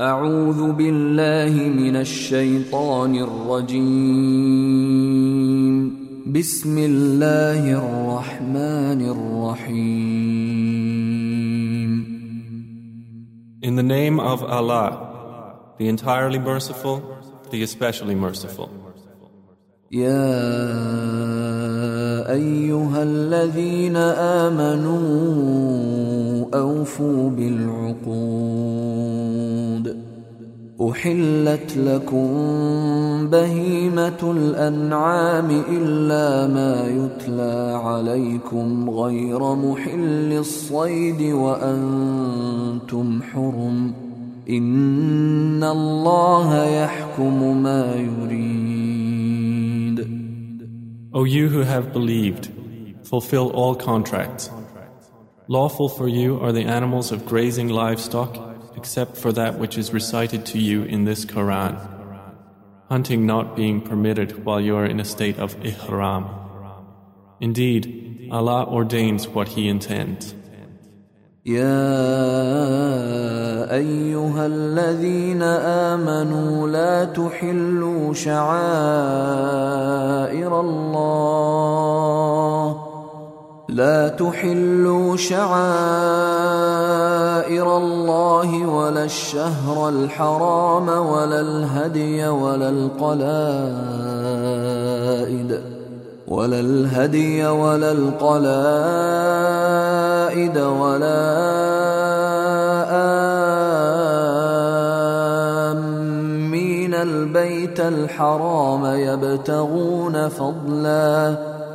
أعوذ بالله من الشيطان الرجيم. بسم الله الرحمن الرحيم. In the name of Allah, the entirely merciful, the especially merciful. يا أيها الذين آمنوا أوفوا بالعقود أحلت لكم بهيمة الأنعام إلا ما يتلى عليكم غير محل الصيد وأنتم حرم إن الله يحكم ما يريد O you who have believed, fulfill all contracts. Lawful for you are the animals of grazing livestock, except for that which is recited to you in this Quran. Hunting not being permitted while you are in a state of ihram. Indeed, Allah ordains what He intends. يا ايها الذين امنوا لا تحلوا شعائر الله لا تحلوا شعائر الله ولا الشهر الحرام ولا الهدي ولا القلائد ولا الهدي ولا القلائد ولا آمين. البيت الحرام يبتغون فضلا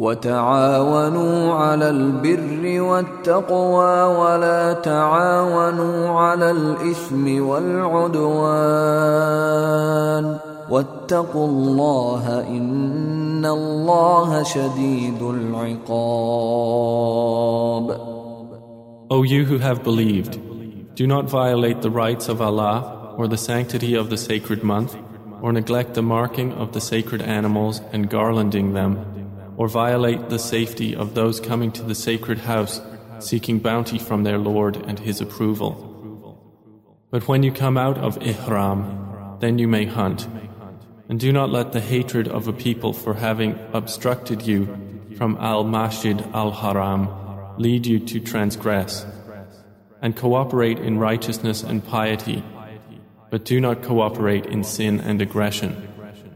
وتعاونوا على البر والتقوى ولا تعاونوا على الإثم والعدوان واتقوا الله إن الله شديد العقاب O you who have believed, do not violate the rights of Allah or the sanctity of the sacred month, or neglect the marking of the sacred animals and garlanding them, or violate the safety of those coming to the sacred house seeking bounty from their Lord and His approval. But when you come out of Ihram, then you may hunt. And do not let the hatred of a people for having obstructed you from Al Masjid Al Haram lead you to transgress. And cooperate in righteousness and piety, but do not cooperate in sin and aggression.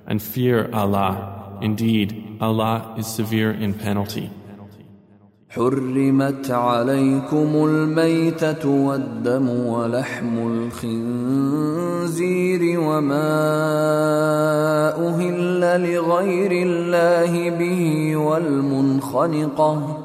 And fear Allah. Indeed, Allah is severe in penalty. حرمت عليكم الميتة والدم ولحم الخنزير وما أهل لغير الله به والمنخنقة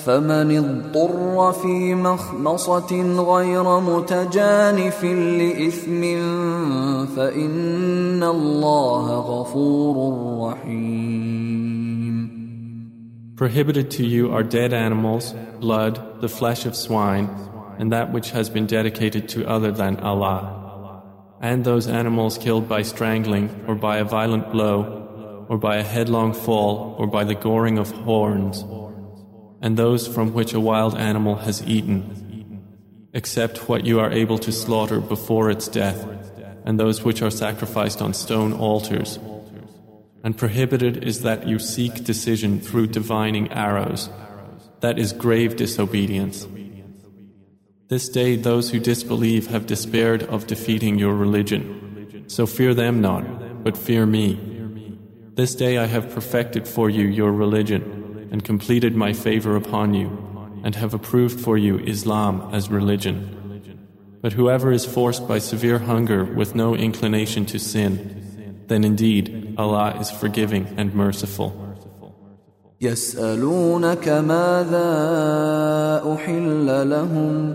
فمن اضطر في مخمصة غير متجانف لإثم فإن الله غفور رحيم Prohibited to you are dead animals, blood, the flesh of swine, and that which has been dedicated to other than Allah, and those animals killed by strangling, or by a violent blow, or by a headlong fall, or by the goring of horns, and those from which a wild animal has eaten, except what you are able to slaughter before its death, and those which are sacrificed on stone altars. And prohibited is that you seek decision through divining arrows. That is grave disobedience. This day those who disbelieve have despaired of defeating your religion. So fear them not, but fear me. This day I have perfected for you your religion, and completed my favor upon you, and have approved for you Islam as religion. But whoever is forced by severe hunger with no inclination to sin, then indeed Allah is forgiving and merciful. يسألونك ماذا أحل لهم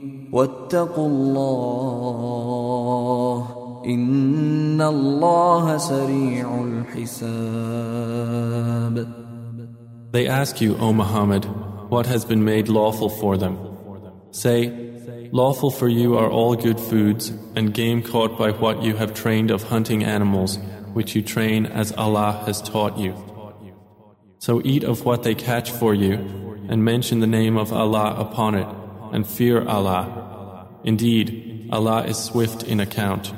واتقوا الله ان الله سريع الحساب They ask you, O Muhammad, what has been made lawful for them. Say, Lawful for you are all good foods and game caught by what you have trained of hunting animals, which you train as Allah has taught you. So eat of what they catch for you and mention the name of Allah upon it and fear Allah. Indeed, Allah is swift in account.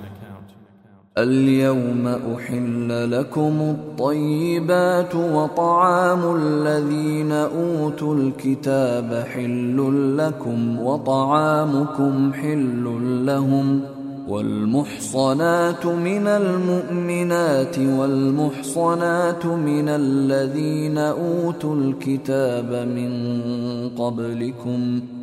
اليوم أحل لكم الطيبات وطعام الذين أوتوا الكتاب حل لكم وطعامكم حل لهم والمحصنات من المؤمنات والمحصنات من الذين أوتوا الكتاب من قبلكم ۖ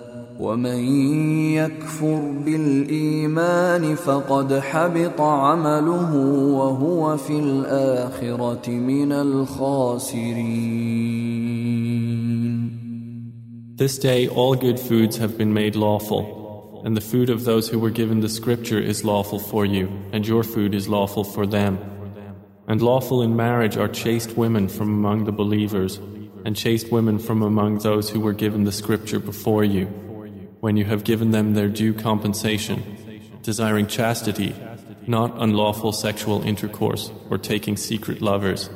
ومن يكفر بالايمان فقد حبط عمله وهو في الاخره من الخاسرين This day all good foods have been made lawful and the food of those who were given the scripture is lawful for you and your food is lawful for them and lawful in marriage are chaste women from among the believers and chaste women from among those who were given the scripture before you when you have given them their due compensation, desiring chastity, not unlawful sexual intercourse or taking secret lovers.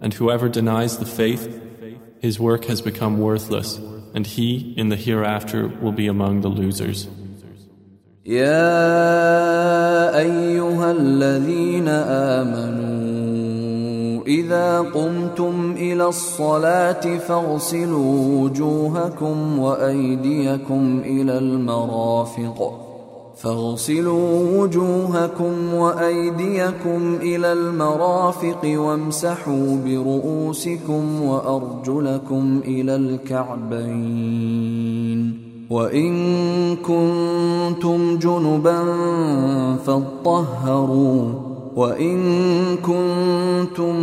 And whoever denies the faith, his work has become worthless, and he in the hereafter will be among the losers. يا أيها الذين آمنوا إذا قمتم إلى الصلاة فاغسلوا وجوهكم وأيديكم إلى المرافق. فاغسلوا وجوهكم وأيديكم إلى المرافق وامسحوا برؤوسكم وأرجلكم إلى الكعبين. وإن كنتم جنبا فاطهروا. وإن كنتم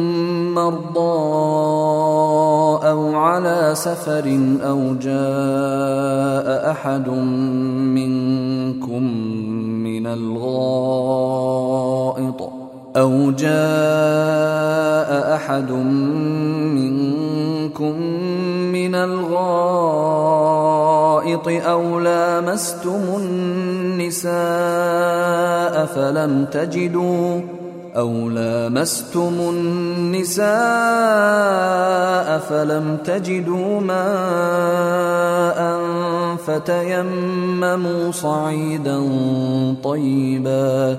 مرضى أو على سفر أو جاء أحد منكم من الغائط أو جاء أحد منكم من الغائط أو لامستم النساء فلم تجدوا أو لامستم النساء فلم تجدوا ماء فتيمموا صعيدا طيبا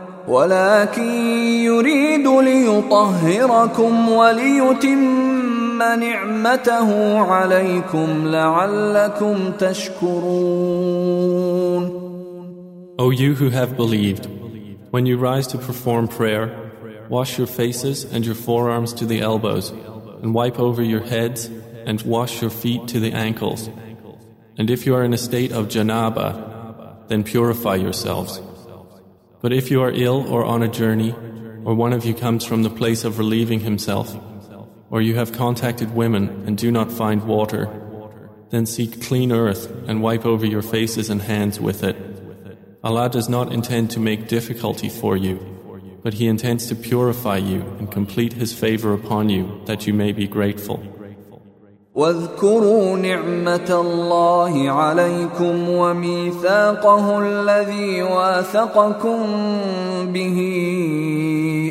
ولكن يريد ليطهركم وليتم نعمته عليكم لعلكم تشكرون O you who have believed, when you rise to perform prayer, wash your faces and your forearms to the elbows, and wipe over your heads and wash your feet to the ankles. And if you are in a state of janaba, then purify yourselves. But if you are ill or on a journey, or one of you comes from the place of relieving himself, or you have contacted women and do not find water, then seek clean earth and wipe over your faces and hands with it. Allah does not intend to make difficulty for you, but He intends to purify you and complete His favor upon you that you may be grateful. واذكروا نعمة الله عليكم وميثاقه الذي واثقكم به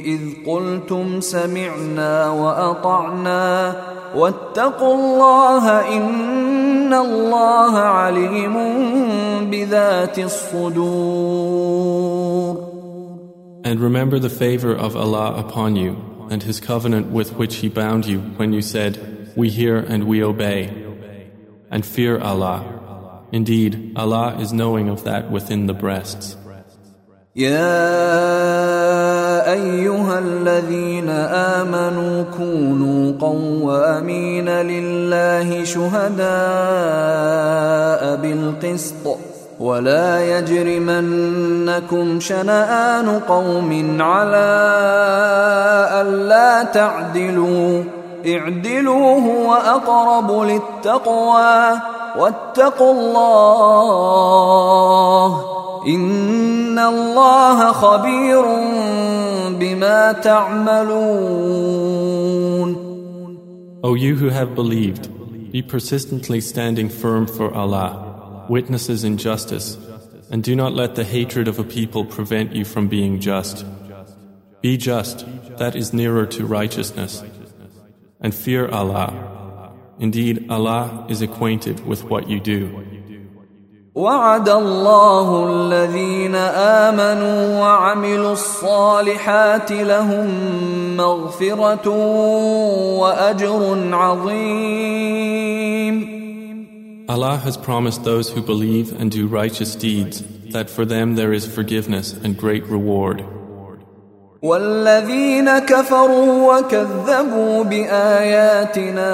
إذ قلتم سمعنا وأطعنا واتقوا الله إن الله عليم بذات الصدور And remember the favor of Allah upon you and His covenant with which He bound you when you said, we hear and we obey. And fear Allah. Indeed, Allah is knowing of that within the breasts. يا أيها الذين آمنوا كونوا قوامين لله شهداء بالقسط ولا يجرمنكم شنآن قوم على ألا تعدلوا اعدلوا هو اقرب للتقوى واتقوا الله ان الله خبير بما تعملون O you who have believed, be persistently standing firm for Allah, witnesses in justice, and do not let the hatred of a people prevent you from being just. Be just, that is nearer to righteousness and fear Allah. Indeed, Allah is acquainted with what you do. وعد الله الذين آمنوا وعملوا الصالحات لهم مغفرة وأجر عظيم Allah has promised those who believe and do righteous deeds that for them there is forgiveness and great reward. والذين كفروا وكذبوا بآياتنا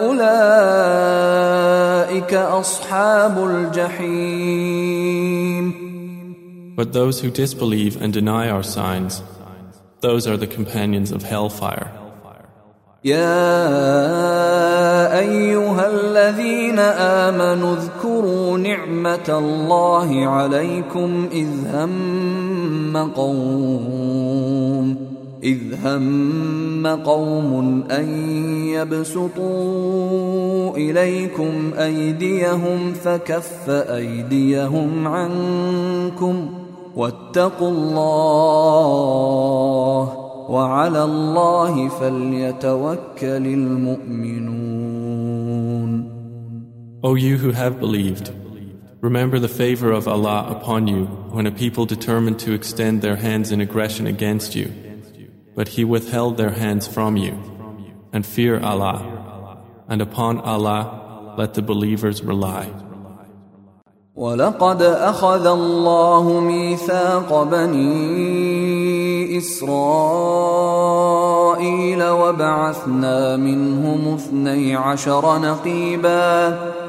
أولئك أصحاب الجحيم But those who disbelieve and deny our signs, those are the companions of hellfire. يا أيها الذين آمنوا اذكروا نعمة الله عليكم إذ هم قوم إذ هم قوم أن يبسطوا إليكم أيديهم فكف أيديهم عنكم واتقوا الله وعلى الله فليتوكل المؤمنون. O you who have believed, remember the favor of Allah upon you when a people determined to extend their hands in aggression against you, but He withheld their hands from you, and fear Allah, and upon Allah let the believers rely. ولقد أخذ الله ميثاق بني إسرائيل وبعثنا منهم اثني عشر نقيبا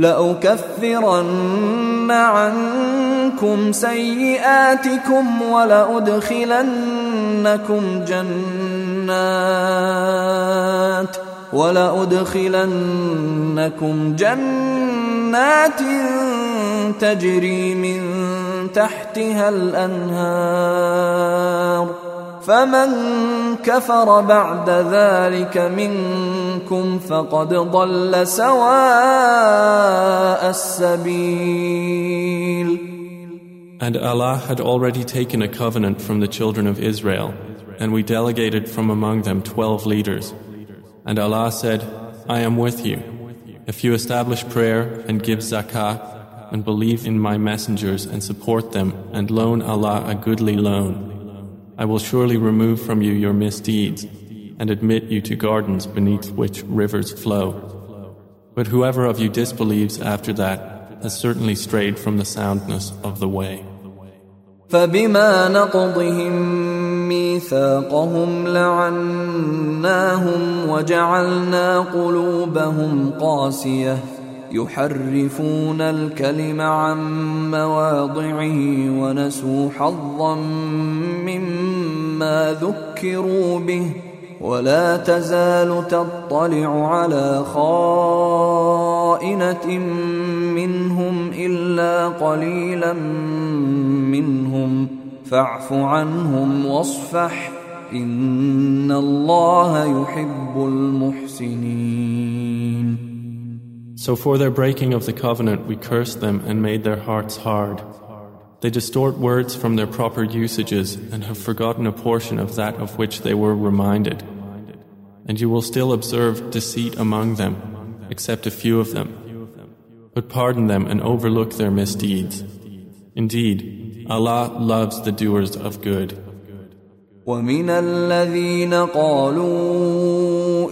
لأكفرن عنكم سيئاتكم ولأدخلنكم جنات ولأدخلنكم جنات تجري من تحتها الأنهار فمن كفر بعد ذلك منكم فقد ضل سواء السبيل And Allah had already taken a covenant from the children of Israel, and we delegated from among them twelve leaders. And Allah said, I am with you. If you establish prayer and give zakah, and believe in my messengers and support them, and loan Allah a goodly loan, I will surely remove from you your misdeeds, and admit you to gardens beneath which rivers flow. But whoever of you disbelieves after that has certainly strayed from the soundness of the way. فبما نقضهم ميثاقهم لعناهم وجعلنا قلوبهم قاسيه يحرفون الكلم عن مواضعه ونسوا حظا مما ذكروا به ولا تزال تطلع على خائنة منهم إلا قليلا منهم. فاعف عنهم واصفح. إن الله يحب المحسنين. So for their breaking of the covenant we cursed them and made their hearts hard. They distort words from their proper usages and have forgotten a portion of that of which they were reminded. And you will still observe deceit among them, except a few of them. But pardon them and overlook their misdeeds. Indeed, Allah loves the doers of good. ومن الذين قالوا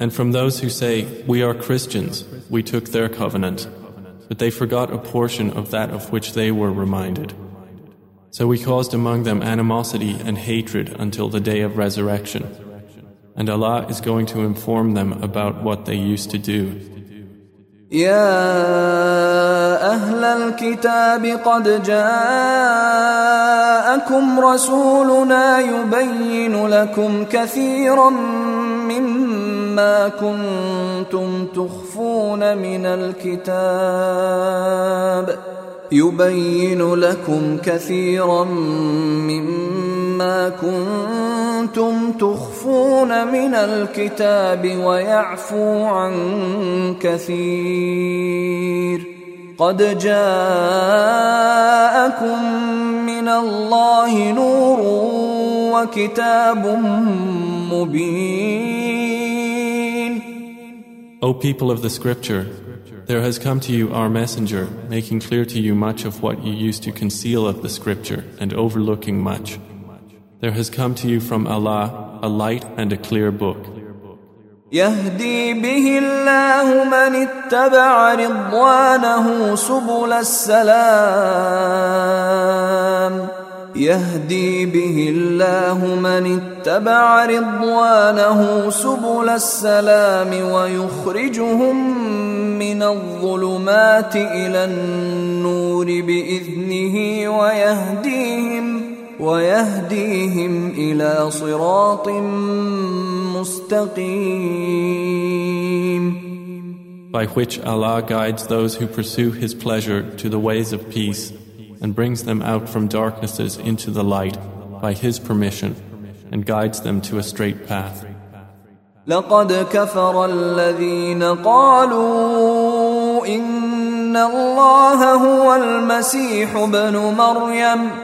And from those who say, We are Christians, we took their covenant, but they forgot a portion of that of which they were reminded. So we caused among them animosity and hatred until the day of resurrection. And Allah is going to inform them about what they used to do. يا أهل الكتاب قد جاءكم رسولنا يبين لكم كثيرا مما كنتم تخفون من الكتاب يبين لكم كثيرا مما كنتم تخفون من الكتاب ويعفو عن كثير. قد جاءكم من الله نور وكتاب مبين. O people of the scripture, there has come to you our messenger, making clear to you much of what you used to conceal of the scripture and overlooking much. There has come to you from Allah a light and a clear book. يهدي به الله من اتبع رضوانه سبل السلام يهدي به الله من اتبع رضوانه سبل السلام ويخرجهم من الظلمات إلى النور بإذنه ويهديهم ويهديهم إلى صراط مستقيم. By which Allah guides those who pursue His pleasure to the ways of peace. and brings them out from darknesses into the light by His permission and guides them to a straight path. لقد كفر الذين قالوا إن الله هو المسيح ابن مريم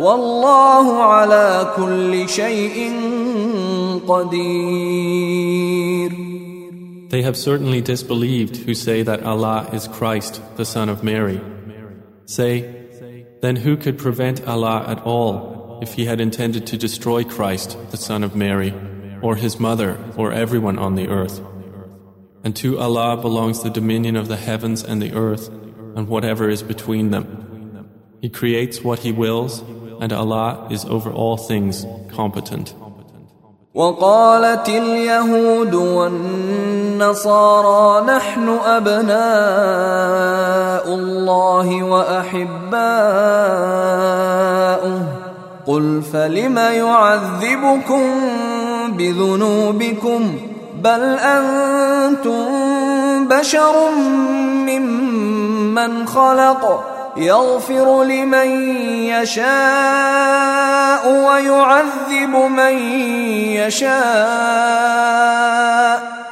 والله على كل شيء قدير They have certainly disbelieved who say that Allah is Christ, the Son of Mary. Say, then who could prevent Allah at all if He had intended to destroy Christ, the Son of Mary, or His mother, or everyone on the earth? And to Allah belongs the dominion of the heavens and the earth, and whatever is between them. He creates what He wills, and Allah is over all things competent. وقالت اليهود والنصارى نحن ابناء الله واحباؤه قل فلم يعذبكم بذنوبكم بل انتم بشر ممن خلق يغفر لمن يشاء ويعذب من يشاء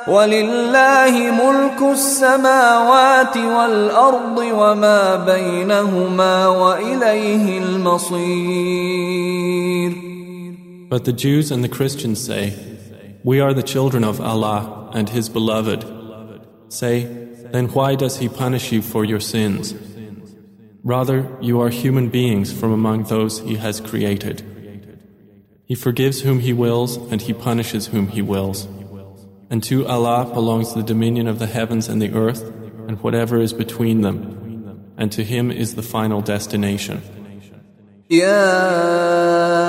ولله ملك السماوات والارض وما بينهما واليه المصير But the Jews and the Christians say, We are the children of Allah and His beloved. Say, then why does He punish you for your sins? Rather, you are human beings from among those He has created. He forgives whom He wills and He punishes whom He wills. And to Allah belongs the dominion of the heavens and the earth and whatever is between them. And to Him is the final destination. يا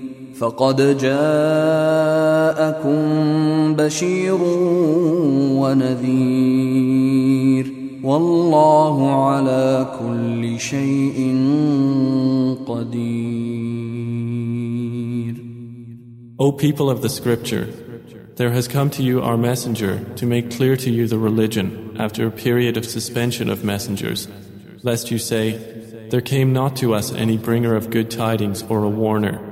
فقد جاءكم بشير ونذير والله على كل شيء قدير O people of the scripture, there has come to you our messenger to make clear to you the religion after a period of suspension of messengers, lest you say, There came not to us any bringer of good tidings or a warner.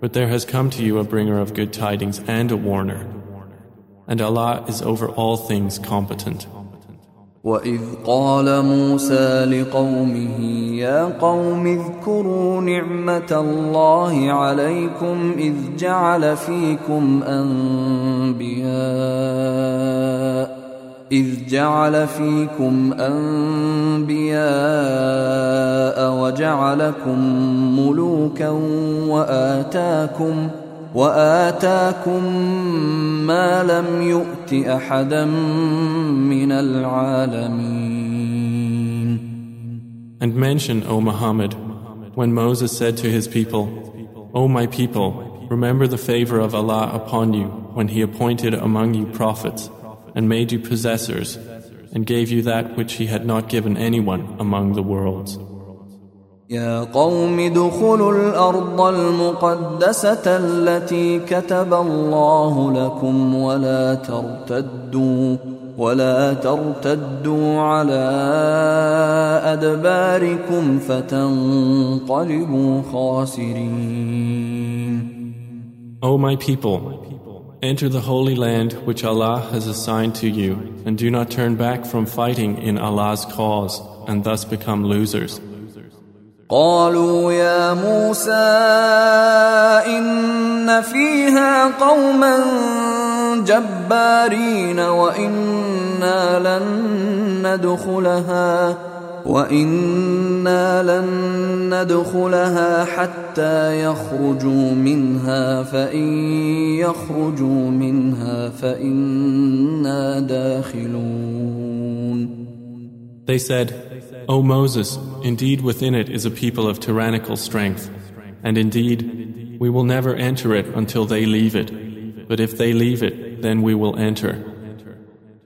But there has come to you a bringer of good tidings and a warner. And Allah is over all things competent. وإذ قال موسى لقومه يا قوم اذكروا نعمة الله عليكم إذ جعل فيكم أنبياء إذ جعل فيكم أنبياء وجعلكم ملوكا وآتاكم وآتاكم ما لم يؤت أحدا من العالمين And mention, O Muhammad, when Moses said to his people, O my people, remember the favor of Allah upon you when He appointed among you prophets and made you possessors and gave you that which He had not given anyone among the worlds. يا قوم ادخلوا الأرض المقدسة التي كتب الله لكم ولا ترتدوا ولا ترتدوا على أدباركم فتنقلبوا خاسرين O my people, enter the holy land which Allah has assigned to you and do not turn back from fighting in Allah's cause and thus become losers. قالوا يا موسى إن فيها قوما جبارين وإنا لن ندخلها وإنا لن ندخلها حتى يخرجوا منها فإن يخرجوا منها فإنا داخلون They said, O Moses, indeed within it is a people of tyrannical strength, and indeed we will never enter it until they leave it. But if they leave it, then we will enter.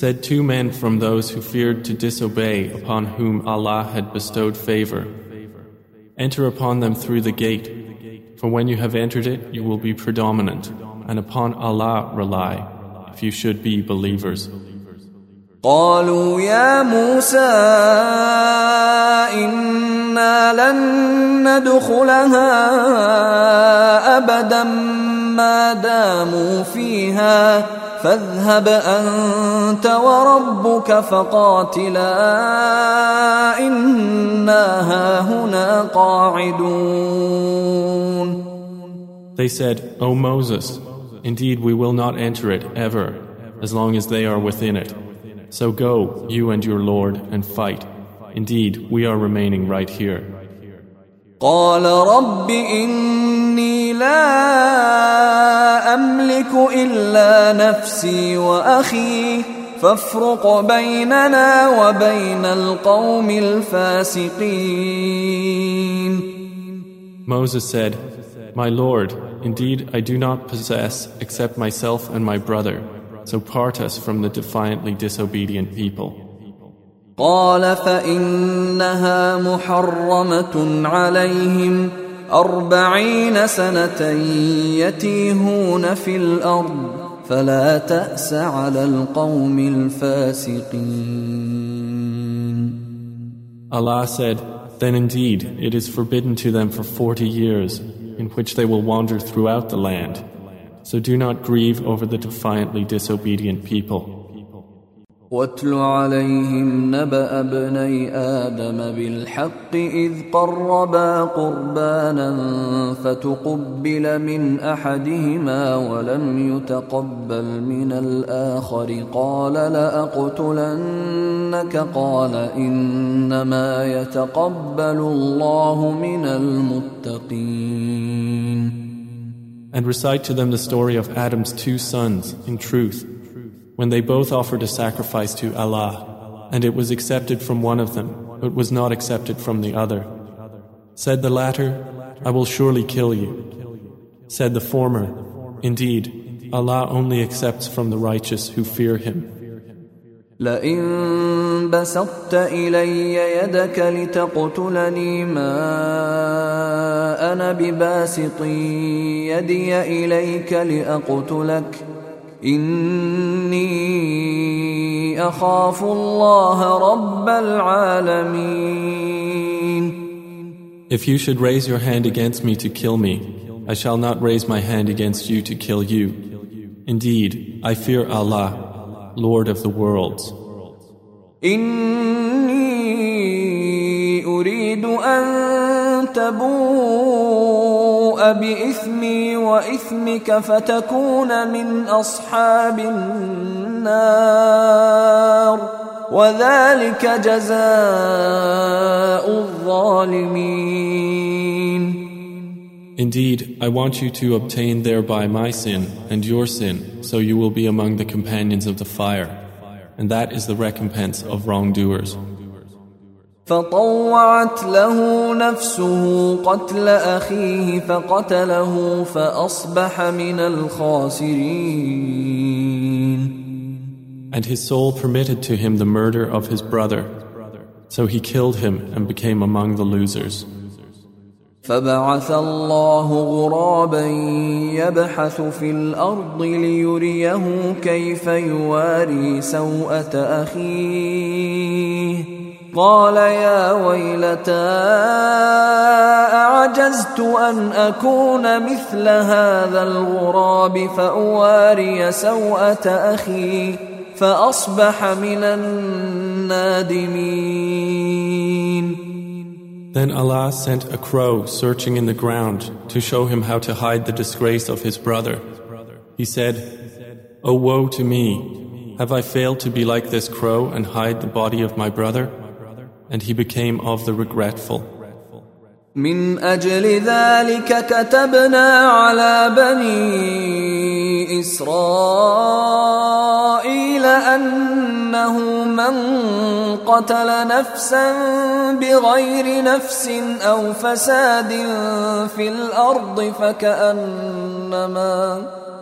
said two men from those who feared to disobey upon whom Allah had bestowed favor. Enter upon them through the gate, for when you have entered it, you will be predominant, and upon Allah rely, if you should be believers. قالوا يا موسى إنا لن ندخلها أبدا ما داموا فيها فاذهب أنت وربك فقاتلا إنا هاهنا قاعدون They said, O Moses, indeed we will not enter it ever, as long as they are within it. So go, you and your Lord, and fight. Indeed, we are remaining right here. قال رب إني لا أملك إلا نفسي وأخي فافرق بيننا وبين القوم الفاسقين Moses said, My Lord, indeed I do not possess except myself and my brother, so part us from the defiantly disobedient people. قال فإنها محرمة عليهم أربعين سنة يتيهون في الأرض فلا تأس على القوم الفاسقين Allah said, Then indeed it is forbidden to them for forty years, in which they will wander throughout the land. So do not grieve over the defiantly disobedient people. واتل عليهم نبأ ابني آدم بالحق إذ قربا قربانا فتقبل من أحدهما ولم يتقبل من الآخر. قال لأقتلنك؟ قال إنما يتقبل الله من المتقين. And recite to them the story of Adam's two sons in truth. when they both offered a sacrifice to Allah, and it was accepted from one of them, but was not accepted from the other. Said the latter, I will surely kill you. Said the former, Indeed, Allah only accepts from the righteous who fear Him. لئن بسطت إلي يدك لتقتلني ما أنا بباسط يدي إليك لأقتلك إني أخاف الله رب العالمين If you should raise your hand against me to kill me, I shall not raise my hand against you to kill you. Indeed, I fear Allah, Lord of the worlds. إني أريد أن تبوء بإثمي وإثمك فتكون من أصحاب النار وذلك جزاء الظالمين Indeed, I want you to obtain thereby my sin and your sin, so you will be among the companions of the fire. And that is the recompense of wrongdoers. فطوعت له نفسه قتل أخيه فقتله فأصبح من الخاسرين And his soul permitted to him the murder of his brother. So he killed him and became among the losers. فبعث الله غرابا يبحث في الأرض ليريه كيف يواري سوءة أخيه قال يا ويلتى اعجزت ان اكون مثل هذا الغراب فاواري سوءه اخي فاصبح من النادمين Then Allah sent a crow searching in the ground to show him how to hide the disgrace of his brother. He said, O woe to me! Have I failed to be like this crow and hide the body of my brother? And he became of the regretful. من أجل ذلك كتبنا على بني إسرائيل أنه من قتل نفسا بغير نفس أو فساد في الأرض فكأنما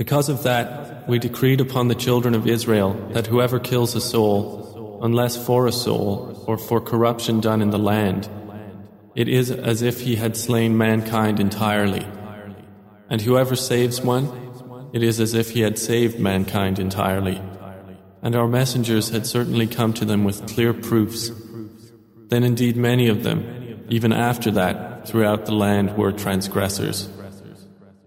Because of that, we decreed upon the children of Israel that whoever kills a soul, unless for a soul or for corruption done in the land, it is as if he had slain mankind entirely. And whoever saves one, it is as if he had saved mankind entirely. And our messengers had certainly come to them with clear proofs. Then indeed many of them, even after that, throughout the land were transgressors.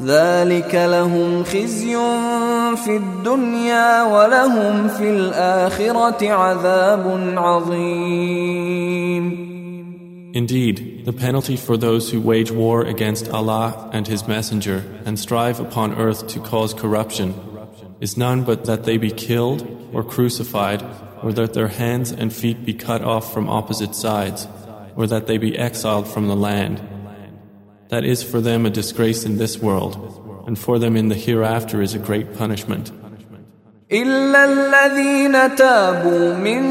ذلك لهم خزي في الدنيا ولهم في الآخرة عذاب عظيم Indeed, the penalty for those who wage war against Allah and His Messenger and strive upon earth to cause corruption is none but that they be killed or crucified, or that their hands and feet be cut off from opposite sides, or that they be exiled from the land. That is for them a disgrace in this world, and for them in the hereafter is a great punishment. إلا الذين تابوا من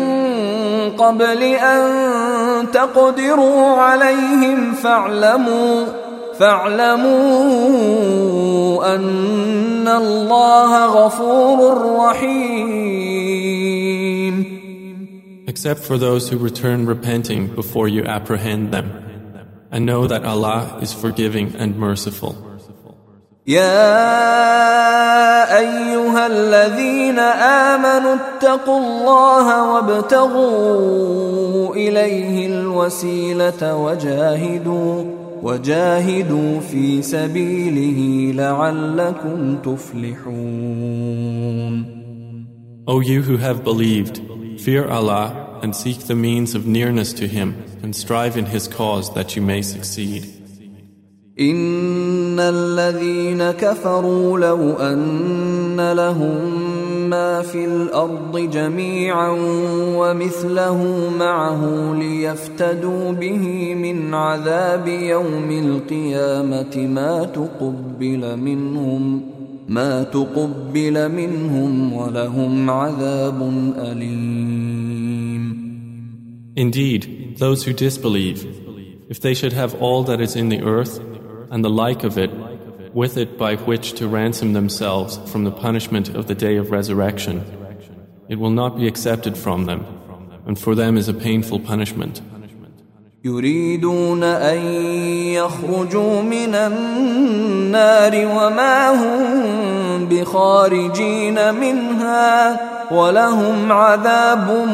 قبل أن تقدروا عليهم فاعلموا فاعلموا أن الله غفور رحيم Except for those who return repenting before you apprehend them. and know that Allah is forgiving and merciful. يا أيها الذين آمنوا اتقوا الله وابتغوا إليه الوسيلة وجاهدوا وجاهدوا في سبيله لعلكم تفلحون O you who have believed, fear Allah and seek the means of nearness to Him and strive in His cause that you may succeed. إن الذين كفروا لو أن لهم ما في الأرض جميعا ومثله معه ليفتدوا به من عذاب يوم القيامة ما تقبل منهم ما تقبل منهم ولهم عذاب أليم Indeed, those who disbelieve, if they should have all that is in the earth and the like of it, with it by which to ransom themselves from the punishment of the day of resurrection, it will not be accepted from them, and for them is a painful punishment. يريدون أن يخرجوا من النار وما هم بخارجين منها ولهم عذاب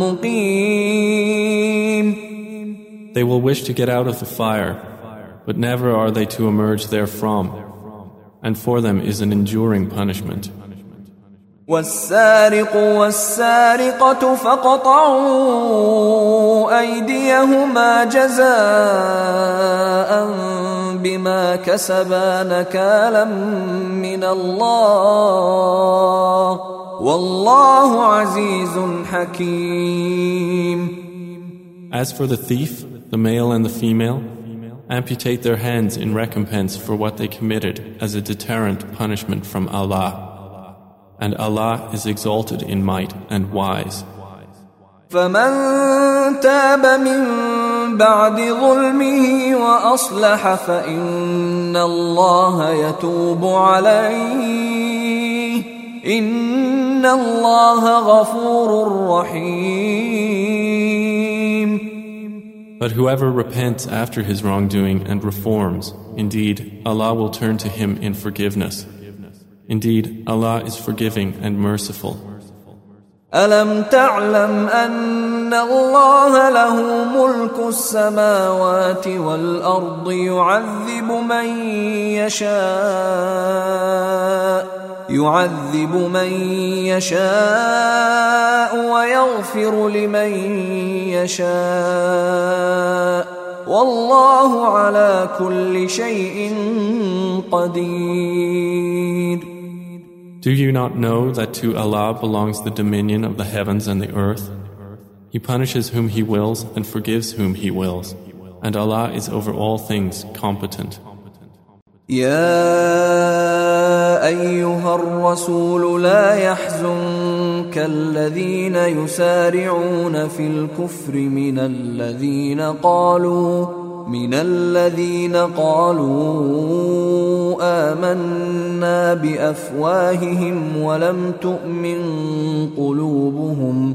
مقيم They will wish to get out of the fire, but never are they to emerge therefrom, and for them is an enduring punishment. والسارق والسارقة فقطعوا أيديهما جزاء بما كسبا نكالا من الله والله عزيز حكيم As for the thief, the male and the female, amputate their hands in recompense for what they committed as a deterrent punishment from Allah. And Allah is exalted in might and wise. فمن تاب من بعد ظلمه واصلح فان الله يتوب عليه ان الله غفور رحيم But whoever repents after his wrongdoing and reforms, indeed, Allah will turn to him in forgiveness. Indeed, Allah is forgiving and merciful. ألم تعلم أن الله له ملك السماوات والأرض يعذب من يشاء يعذب من يشاء ويغفر لمن يشاء والله على كل شيء قدير Do you not know that to Allah belongs the dominion of the heavens and the earth? He punishes whom He wills and forgives whom He wills, and Allah is over all things competent. يا ايها الرسول لا يحزنك الذين يسارعون في الكفر من الذين قالوا من الذين قالوا آمنا بأفواههم ولم تؤمن قلوبهم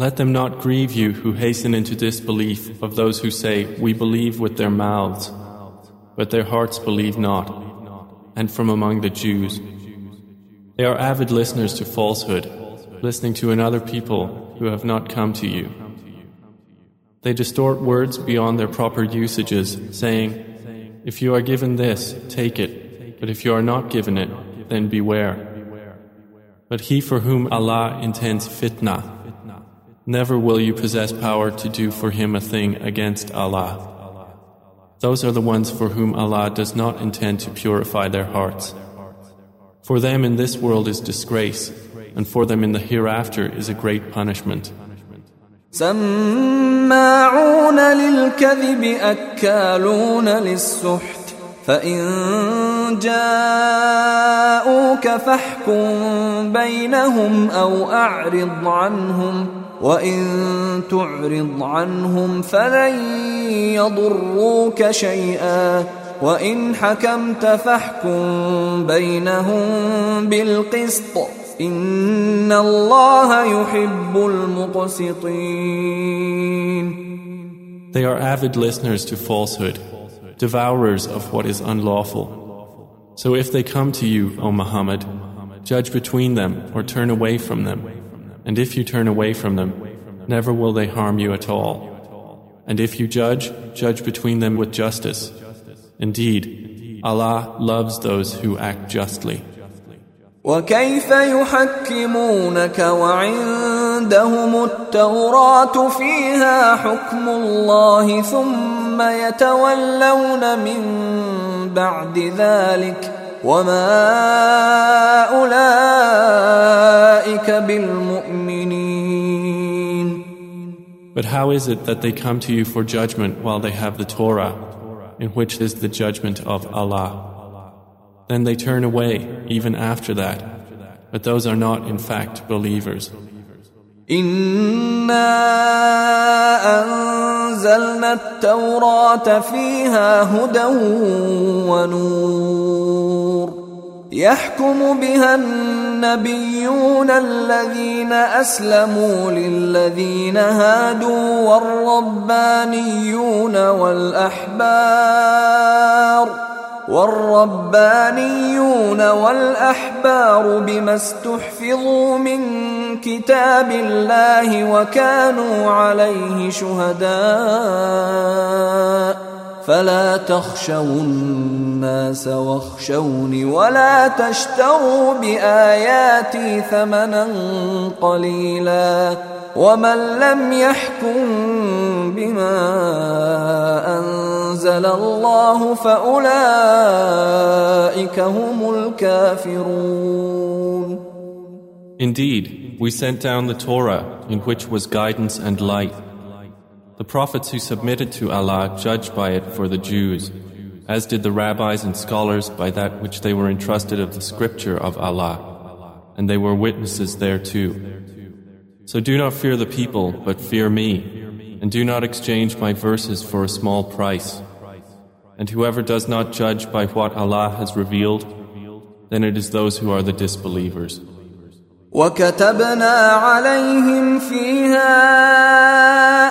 Let them not grieve you who hasten into disbelief of those who say, We believe with their mouths, but their hearts believe not, and from among the Jews. They are avid listeners to falsehood, listening to another people who have not come to you. They distort words beyond their proper usages, saying, If you are given this, take it, but if you are not given it, then beware. But he for whom Allah intends fitna, Never will you possess power to do for him a thing against Allah. Those are the ones for whom Allah does not intend to purify their hearts. For them in this world is disgrace, and for them in the hereafter is a great punishment. سماعون للكذب أكالون للسحت فإن جاءوك فاحكم بينهم أو أعرض عنهم ۖ وان تعرض عنهم فلن يضروك شيئا وان حكمت فاحكم بينهم بالقسط ان الله يحب المقسطين They are avid listeners to falsehood, devourers of what is unlawful. So if they come to you, O Muhammad, judge between them or turn away from them. And if you turn away from them, never will they harm you at all. And if you judge, judge between them with justice. Indeed, Allah loves those who act justly. وكيف يحكمونك وعندهم التوراة فيها حكم الله ثم يتولون من بعد ذلك وما أولئك بالمؤمنين But how is it that they come to you for judgment while they have the Torah, in which is the judgment of Allah? Then they turn away even after that, but those are not in fact believers. إنا أنزلنا التوراة فيها هدى ونور يحكم بها النبيون الذين أسلموا للذين هادوا والربانيون والأحبار والربانيون والأحبار بما استحفظوا من كتاب الله وكانوا عليه شهداء فلا تخشوا الناس واخشوني ولا تشتروا بآياتي ثمنا قليلا ومن لم يحكم بما أنزل الله فأولئك هم الكافرون. Indeed, we sent down the Torah in which was guidance and light. The prophets who submitted to Allah judged by it for the Jews, as did the rabbis and scholars by that which they were entrusted of the scripture of Allah, and they were witnesses thereto. So do not fear the people, but fear me, and do not exchange my verses for a small price. And whoever does not judge by what Allah has revealed, then it is those who are the disbelievers. وكتبنا عليهم فيها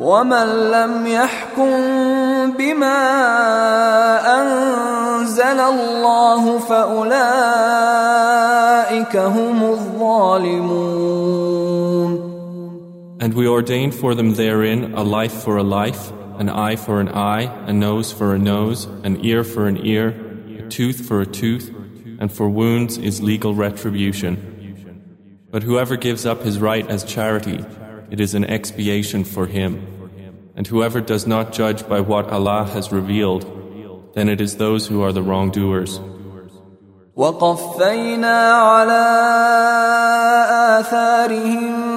ومن لم يحكم بما انزل الله فاولئك هم الظالمون And we ordained for them therein a life for a life, an eye for an eye, a nose for a nose, an ear for an ear, a tooth for a tooth, and for wounds is legal retribution. But whoever gives up his right as charity, it is an expiation for him. And whoever does not judge by what Allah has revealed, then it is those who are the wrongdoers. وقفينا على آثارهم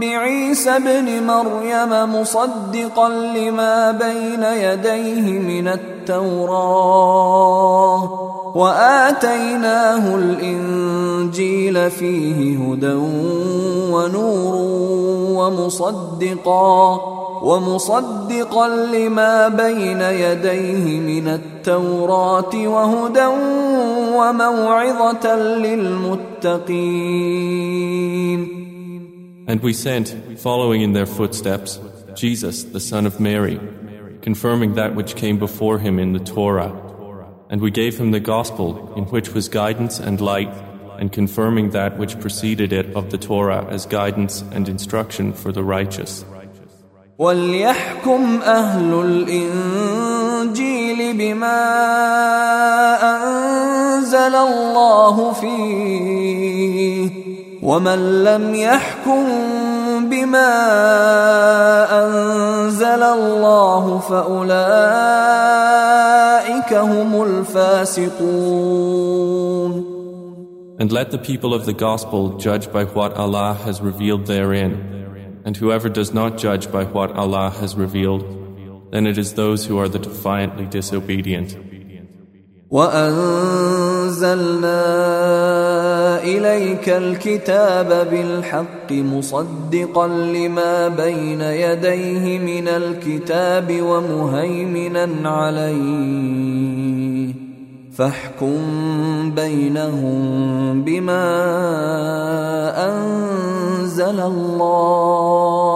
بعيسى ابن مريم مصدقا لما بين يديه من التوراه واتيناه الانجيل فيه هدى ونور ومصدقا ومصدقا لما بين يديه من التوراه وهدى وموعظه للمتقين And we sent, following in their footsteps, Jesus, the son of Mary, confirming that which came before him in the Torah And we gave him the gospel, in which was guidance and light, and confirming that which preceded it of the Torah as guidance and instruction for the righteous. وليحكم أهل الإنجيل بما أنزل الله فيه ومن لم يحكم بما أنزل الله فأولئك هم الفاسقون And let the people of the gospel judge by what Allah has revealed therein. And whoever does not judge by what Allah has revealed, then it is those who are the defiantly disobedient. وأنزلنا إليك الكتاب بالحق مصدقا لما بين يديه من الكتاب ومهيمنا عليه. فاحكم بينهم بما أنزل الله.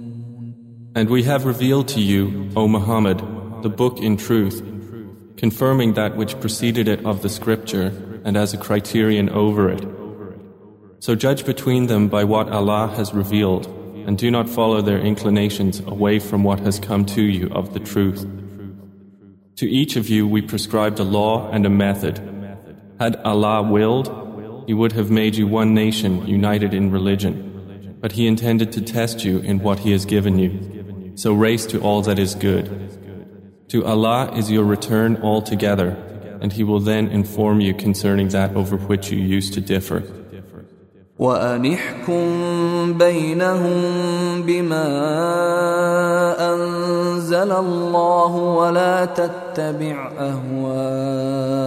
And we have revealed to you, O Muhammad, the book in truth, confirming that which preceded it of the scripture and as a criterion over it. So judge between them by what Allah has revealed, and do not follow their inclinations away from what has come to you of the truth. To each of you we prescribed a law and a method. Had Allah willed, He would have made you one nation united in religion. But He intended to test you in what He has given you So race to all that is good. To Allah is your return altogether, and He will then inform you concerning that over which you used to differ. وأنحكم بينهم بما أنزل الله ولا تتبع أهواءهم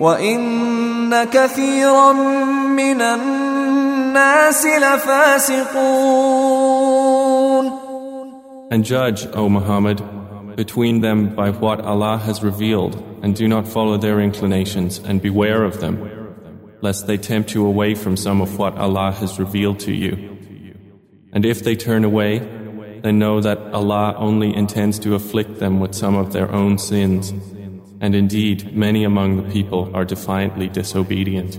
وإن كثيرا من الناس لفاسقون And judge, O Muhammad, between them by what Allah has revealed, and do not follow their inclinations, and beware of them. lest they tempt you away from some of what Allah has revealed to you. And if they turn away, then know that Allah only intends to afflict them with some of their own sins. And indeed, many among the people are defiantly disobedient.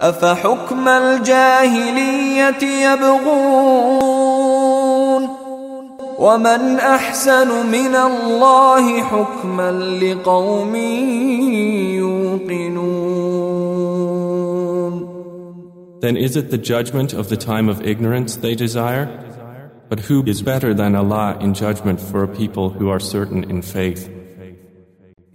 أفحكم الجاهلية يبغون ومن أحسن من الله حكما لقوم Then is it the judgment of the time of ignorance they desire? But who is better than Allah in judgment for a people who are certain in faith?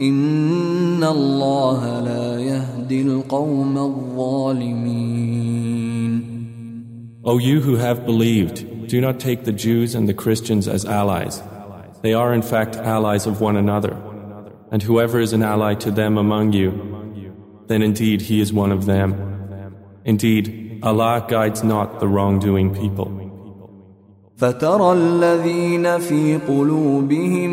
ان الله لا يهدي القوم الظالمين O you who have believed, do not take the Jews and the Christians as allies. They are in fact allies of one another. And whoever is an ally to them among you, then indeed he is one of them. Indeed, Allah guides not the wrongdoing people. فترى الذين في قلوبهم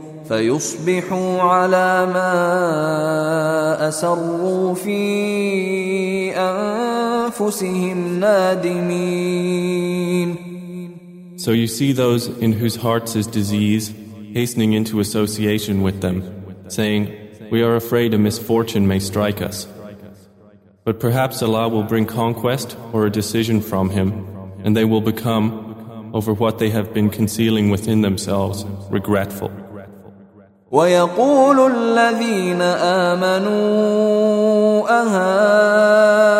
فيصبحوا على ما اسروا في انفسهم نادمين So you see those in whose hearts is disease hastening into association with them, saying, We are afraid a misfortune may strike us. But perhaps Allah will bring conquest or a decision from Him, and they will become, over what they have been concealing within themselves, regretful. ويقول الذين آمنوا أهؤلاء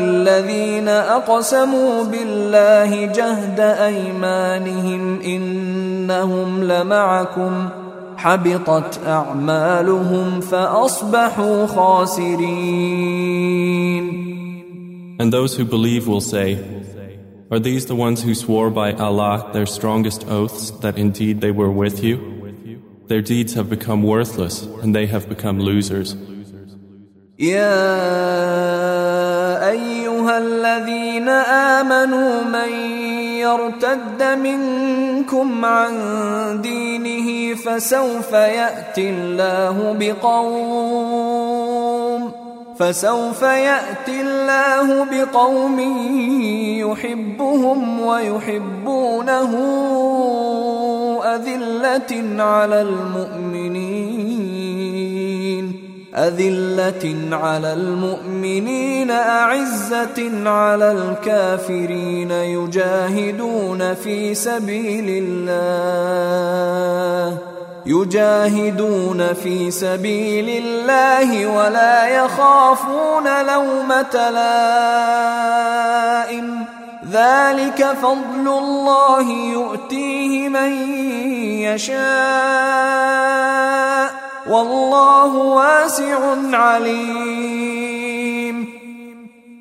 الذين أقسموا بالله جهد أيمانهم إنهم لمعكم ۖ حبطت أعمالهم فأصبحوا خاسرين. And those who believe will say, Are these the ones who swore by Allah their strongest oaths that indeed they were with you? Their deeds have become worthless and they have become losers. يا أيها الذين آمنوا من يرتد منكم عن دينه فسوف يأتي الله بقوم فسوف يأتي الله بقوم يحبهم ويحبونه أذلة على المؤمنين أذلة على المؤمنين أعزة على الكافرين يجاهدون في سبيل الله. يجاهدون في سبيل الله ولا يخافون لومة لائم ذلك فضل الله يؤتيه من يشاء والله واسع عليم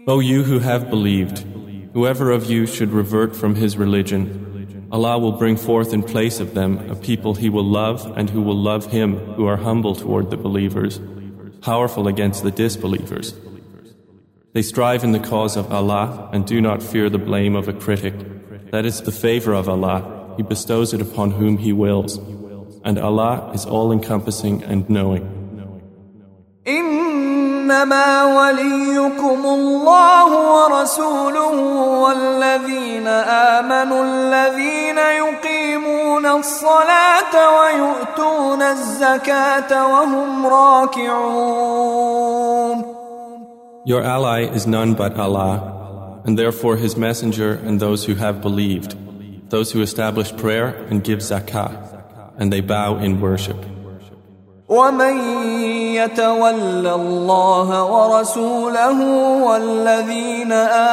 O you who have believed, whoever of you should revert from his religion, Allah will bring forth in place of them a people He will love and who will love Him who are humble toward the believers, powerful against the disbelievers. They strive in the cause of Allah and do not fear the blame of a critic. That is the favor of Allah. He bestows it upon whom He wills. And Allah is all encompassing and knowing. إنما وليكم الله ورسوله والذين آمنوا الذين يقيمون الصلاة ويؤتون الزكاة وهم راكعون Your ally is none but Allah, and therefore His Messenger and those who have believed, those who establish prayer and give zakah, and they bow in worship. ومن يتول الله ورسوله والذين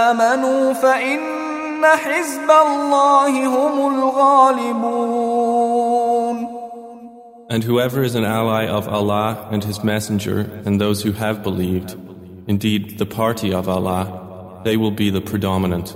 آمنوا فإن حزب الله هم الغالبون And whoever is an ally of Allah and His Messenger and those who have believed, Indeed, the party of Allah, they will be the predominant.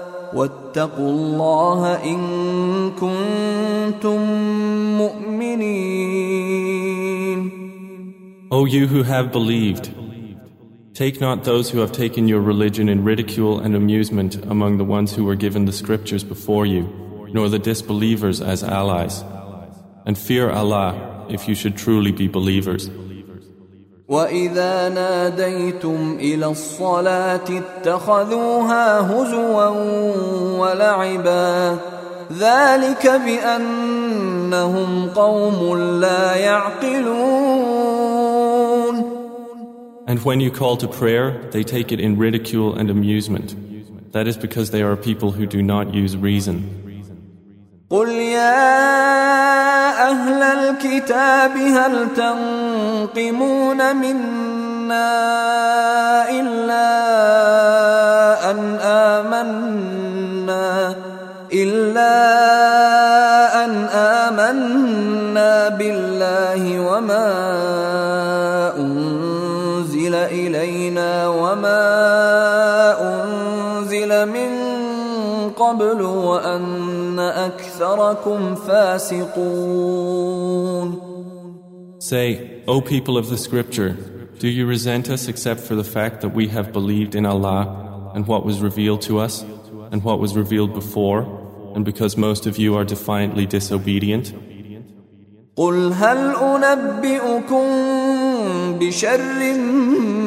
واتقوا الله ان كنتم مؤمنين O you who have believed, take not those who have taken your religion in ridicule and amusement among the ones who were given the scriptures before you, nor the disbelievers as allies. And fear Allah if you should truly be believers. واذا ناديتم الى الصلاه اتخذوها هزوا ولعبا ذلك بانهم قوم لا يعقلون And when you call to prayer, they take it in ridicule and amusement. That is because they are people who do not use reason. قل يا أهل الكتاب هل تنقمون منا إلا أن آمنا؟ إلا أن آمنا بالله وما أنزل إلينا وما أنزل من قبل وأن أكثركم فاسقون Say, O people of the scripture, do you resent us except for the fact that we have believed in Allah and what was revealed to us and what was revealed before and because most of you are defiantly disobedient? قل هل أنبئكم بشر من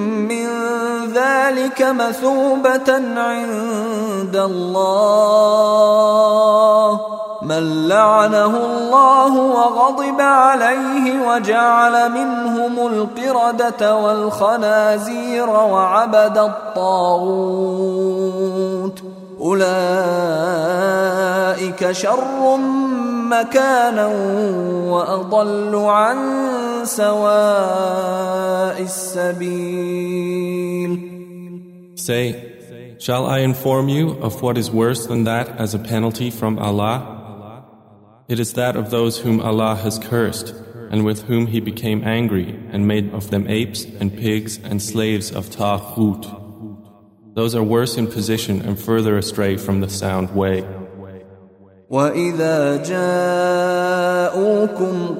ذلك مثوبة عند الله. من لعنه الله وغضب عليه وجعل منهم القردة والخنازير وعبد الطاغوت. Say, Shall I inform you of what is worse than that as a penalty from Allah? It is that of those whom Allah has cursed, and with whom He became angry, and made of them apes and pigs and slaves of Taghut. Those are worse in position and further astray from the sound way. وإذا جاءوكم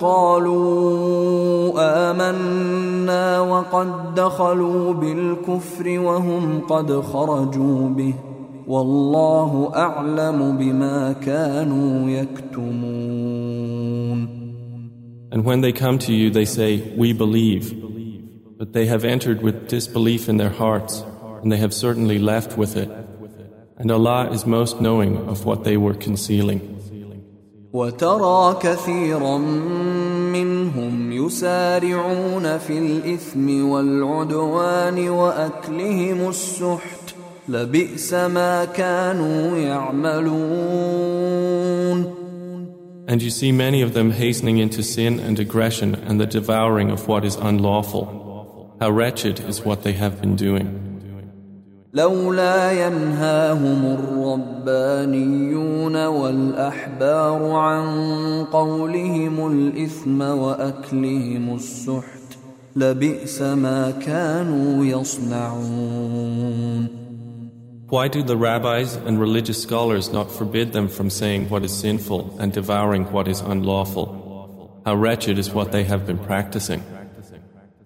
قالوا آمنا وقد دخلوا بالكفر وهم قد خرجوا به والله أعلم بما كانوا يكتمون And when they come to you, they say, We believe. But they have entered with disbelief in their hearts, and they have certainly left with it. And Allah is most knowing of what they were concealing. وترى كثيرا منهم يسارعون في الإثم والعدوان وأكلهم السحت لبئس ما كانوا يعملون And you see many of them hastening into sin and aggression and the devouring of what is unlawful. How wretched is what they have been doing. لولا ينهاهم الربانيون والأحبار عن قولهم الإثم وأكلهم السحت لبئس ما كانوا يصنعون Why do the rabbis and religious scholars not forbid them from saying what is sinful and devouring what is unlawful? How wretched is what they have been practicing.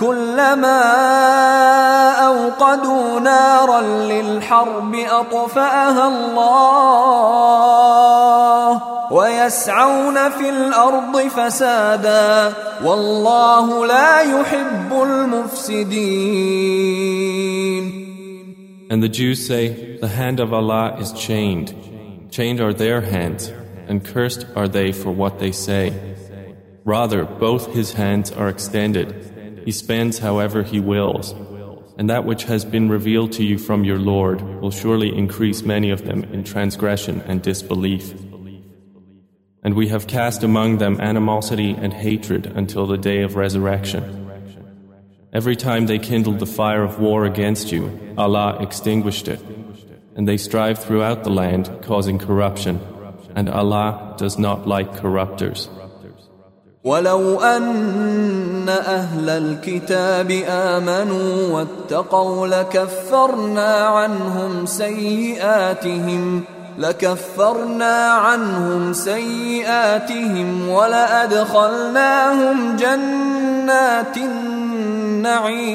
كلما أوقدوا نارا للحرب أطفأها الله ويسعون في الأرض فسادا والله لا يحب المفسدين And the Jews say, The hand of Allah is chained. Chained are their hands, and cursed are they for what they say. Rather, both his hands are extended he spends however He wills. And that which has been revealed to you from your Lord will surely increase many of them in transgression and disbelief. And we have cast among them animosity and hatred until the day of resurrection. Every time they kindled the fire of war against you, Allah extinguished it. And they strive throughout the land, causing corruption. And Allah does not like corruptors. ولو أن أهل الكتاب آمنوا واتقوا لكفرنا عنهم سيئاتهم لكفرنا عنهم سيئاتهم ولأدخلناهم جنات النعيم.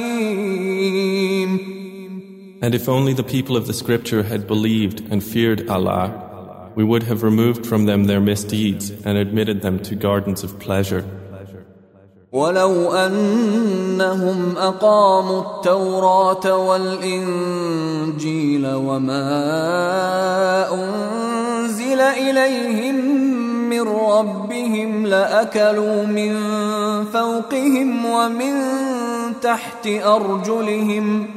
And if only the people of the scripture had believed and feared Allah, we would have removed from them their misdeeds and admitted them to gardens of pleasure. ولو أنهم أقاموا التوراة والإنجيل وما أنزل إليهم من ربهم لأكلوا من فوقهم ومن تحت أرجلهم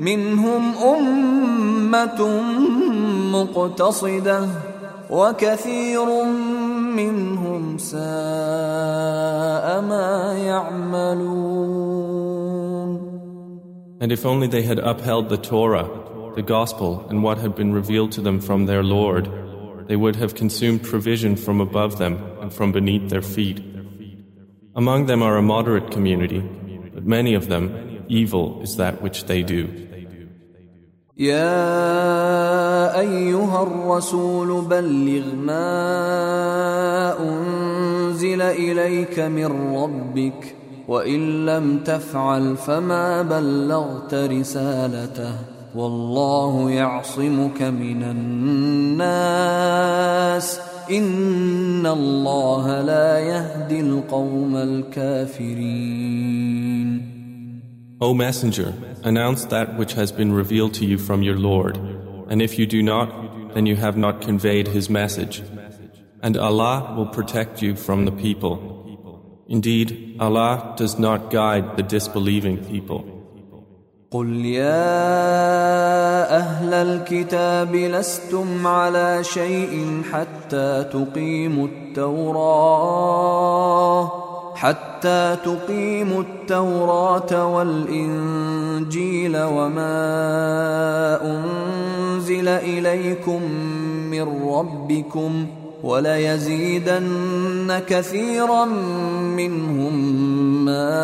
منهم أمة مقتصدة وكثير منهم ساء ما يعملون And if only they had upheld the Torah, the Gospel, and what had been revealed to them from their Lord, they would have consumed provision from above them and from beneath their feet. Among them are a moderate community, but many of them, evil is that which they do. يا الرسول بلغ ما أنزل إليك من ربك وإن لم تفعل فما بلغت رسالته والله يعصمك من الناس إن الله لا يهدي القوم الكافرين O Messenger, announce that which has been revealed to you from your Lord. And if you do not, then you have not conveyed His message. And Allah will protect you from the people. Indeed, Allah does not guide the disbelieving people. قل يا أهل الكتاب لستم على شيء حتى تقيموا التوراة حتى تقيموا التوراة والإنجيل وما أنزل إليكم من ربكم وليزيدن كثيرا منهم ما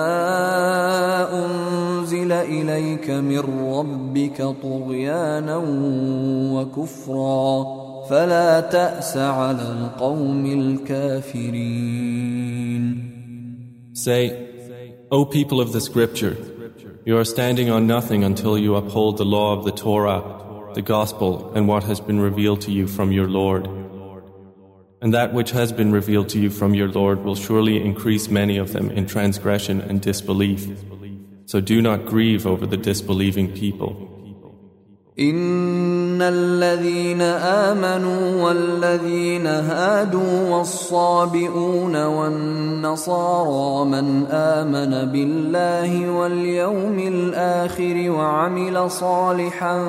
أنزل إليك من ربك طغيانا وكفرا فلا تأس على القوم الكافرين Say, O people of the scripture, you are standing on nothing until you uphold the law of the Torah, the gospel, and what has been revealed to you from your Lord. And that which has been revealed to you from your Lord will surely increase many of them in transgression and disbelief. So do not grieve over the disbelieving people. إن الذين آمنوا والذين هادوا والصابئون والنصارى من آمن بالله واليوم الآخر وعمل صالحا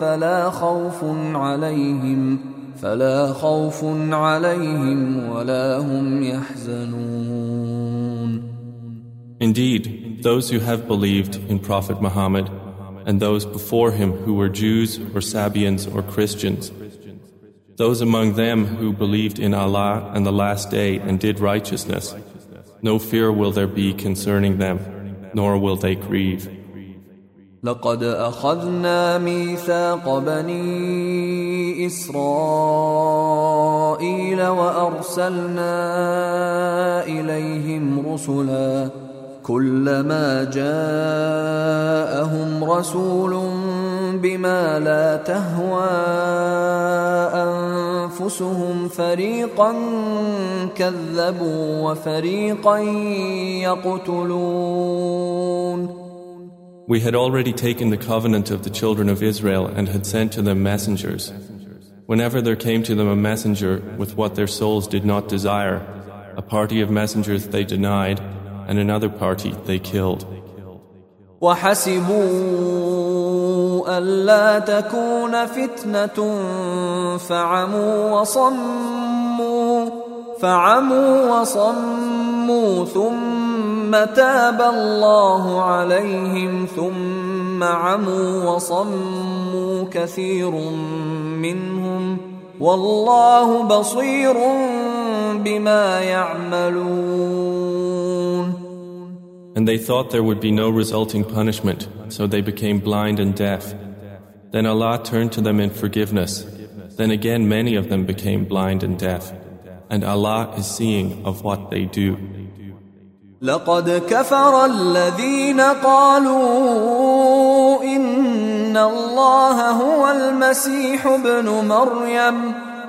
فلا خوف عليهم فلا خوف عليهم ولا هم يحزنون Indeed, those who have believed in Prophet Muhammad and those before him who were Jews or Sabians or Christians. Those among them who believed in Allah and the Last Day and did righteousness, no fear will there be concerning them, nor will they grieve. لقد أخذنا ميثاق بني إسرائيل وأرسلنا إليهم رسلاً كلما جاءهم رسول بما لا تهوى انفسهم فريقا كذبوا وفريقا يقتلون We had already taken the covenant of the children of Israel and had sent to them messengers. Whenever there came to them a messenger with what their souls did not desire, a party of messengers they denied, and another party they killed. وحسبوا ألا تكون فتنة فعموا وصموا فعموا وصموا ثم تاب الله عليهم ثم عموا وصموا كثير منهم والله بصير بما يعملون And they thought there would be no resulting punishment, so they became blind and deaf. Then Allah turned to them in forgiveness. Then again many of them became blind and deaf. And Allah is seeing of what they do. لقد كفر الذين قالوا إن الله هو المسيح ابن مريم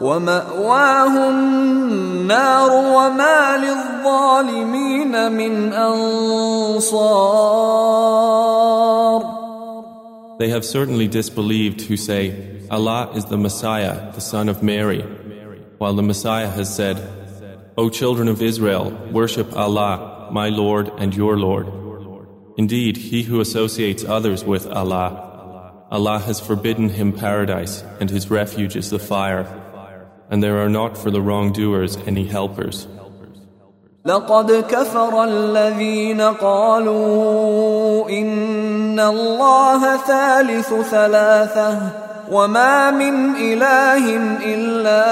ومأواه النار وما للظالمين من أنصار They have certainly disbelieved who say, Allah is the Messiah, the son of Mary, while the Messiah has said, O children of Israel, worship Allah, my Lord and your Lord. Indeed, he who associates others with Allah, Allah has forbidden him paradise, and his refuge is the fire. and there are not for the wrongdoers any helpers. لقد كفر الذين قالوا إن الله ثالث ثلاثة وما من إله إلا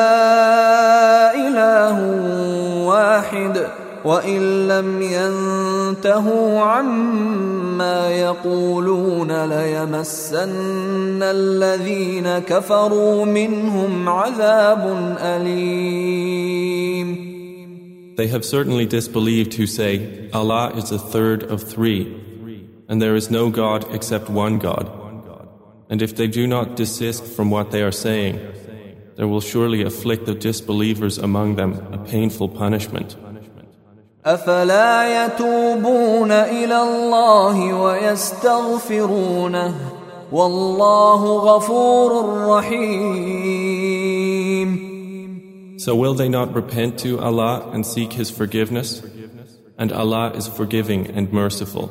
إله واحد وان لم ينتهوا عما يقولون ليمسن الذين كفروا منهم عذاب اليم They have certainly disbelieved who say, Allah is a third of three, and there is no God except one God. And if they do not desist from what they are saying, there will surely afflict the disbelievers among them a painful punishment. أفلا يتوبون إلى الله ويستغفرونه والله غفور رحيم So will they not repent to Allah and seek His forgiveness? And Allah is forgiving and merciful.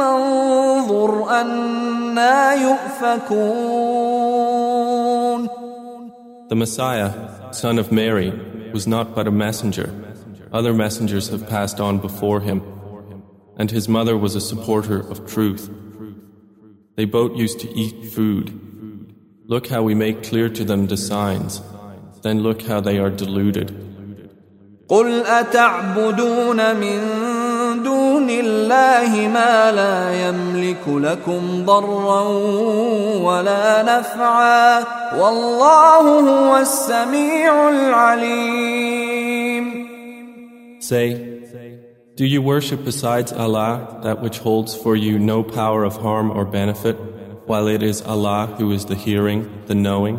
انظر أنا يؤفكون The Messiah, son of Mary, was not but a messenger. Other messengers have passed on before him, and his mother was a supporter of truth. They both used to eat food. Look how we make clear to them the signs. Then look how they are deluded. قل أتعبدون من دون الله ما لا يملك لكم ضرا ولا نفعا والله هو السميع العليم Say, do you worship besides Allah that which holds for you no power of harm or benefit, while it is Allah who is the hearing, the knowing?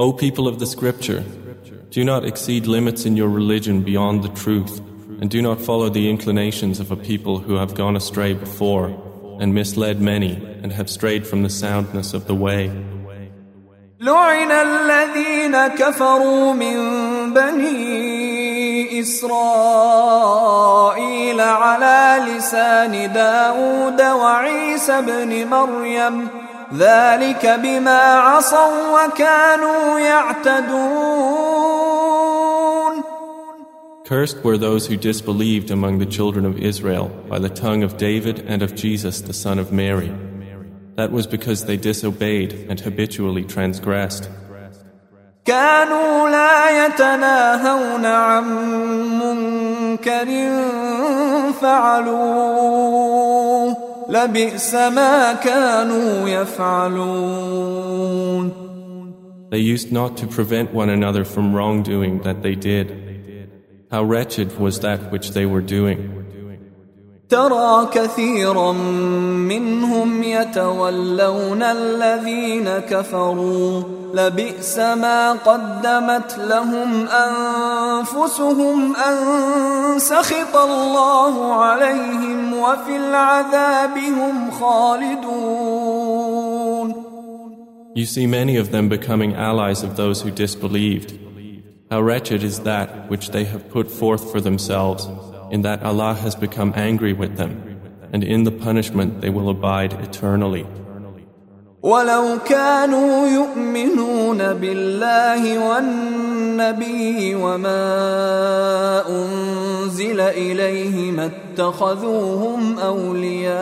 O people of the scripture, do not exceed limits in your religion beyond the truth, and do not follow the inclinations of a people who have gone astray before, and misled many, and have strayed from the soundness of the way. لعن الذين كفروا من بني إسرائيل على لسان داود وعيسى بن مريم ذلك بما عصوا وكانوا يعتدون Cursed were those who disbelieved among the children of Israel by the tongue of David and of Jesus the son of Mary. That was because they disobeyed and habitually transgressed. كانوا لا يتناهون عن منكر فعلوه لبئس ما كانوا يفعلون They used not to prevent one another from wrongdoing that they did. How wretched was that which they were doing. ترى كثيرا منهم يتولون الذين كفروا لبئس ما قدمت لهم انفسهم ان سخط الله عليهم وفي العذاب هم خالدون You see many of them becoming allies of those who disbelieved. How wretched is that which they have put forth for themselves, in that Allah has become angry with them, and in the punishment they will abide eternally. ولو كانوا يؤمنون بالله والنبي وما انزل اليه ما اتخذوهم اولياء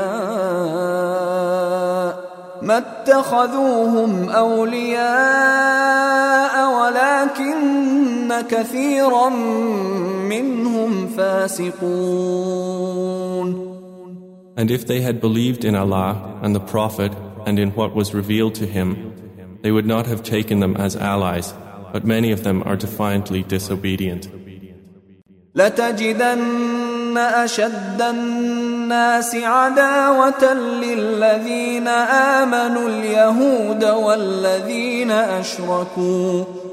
ما اتخذوهم اولياء ولكن كثيرا منهم فاسقون And if they had believed in Allah and the Prophet and in what was revealed to him, they would not have taken them as allies, but many of them are defiantly disobedient. لتجدن اشد الناس عداوة للذين آمنوا اليهود والذين أشركوا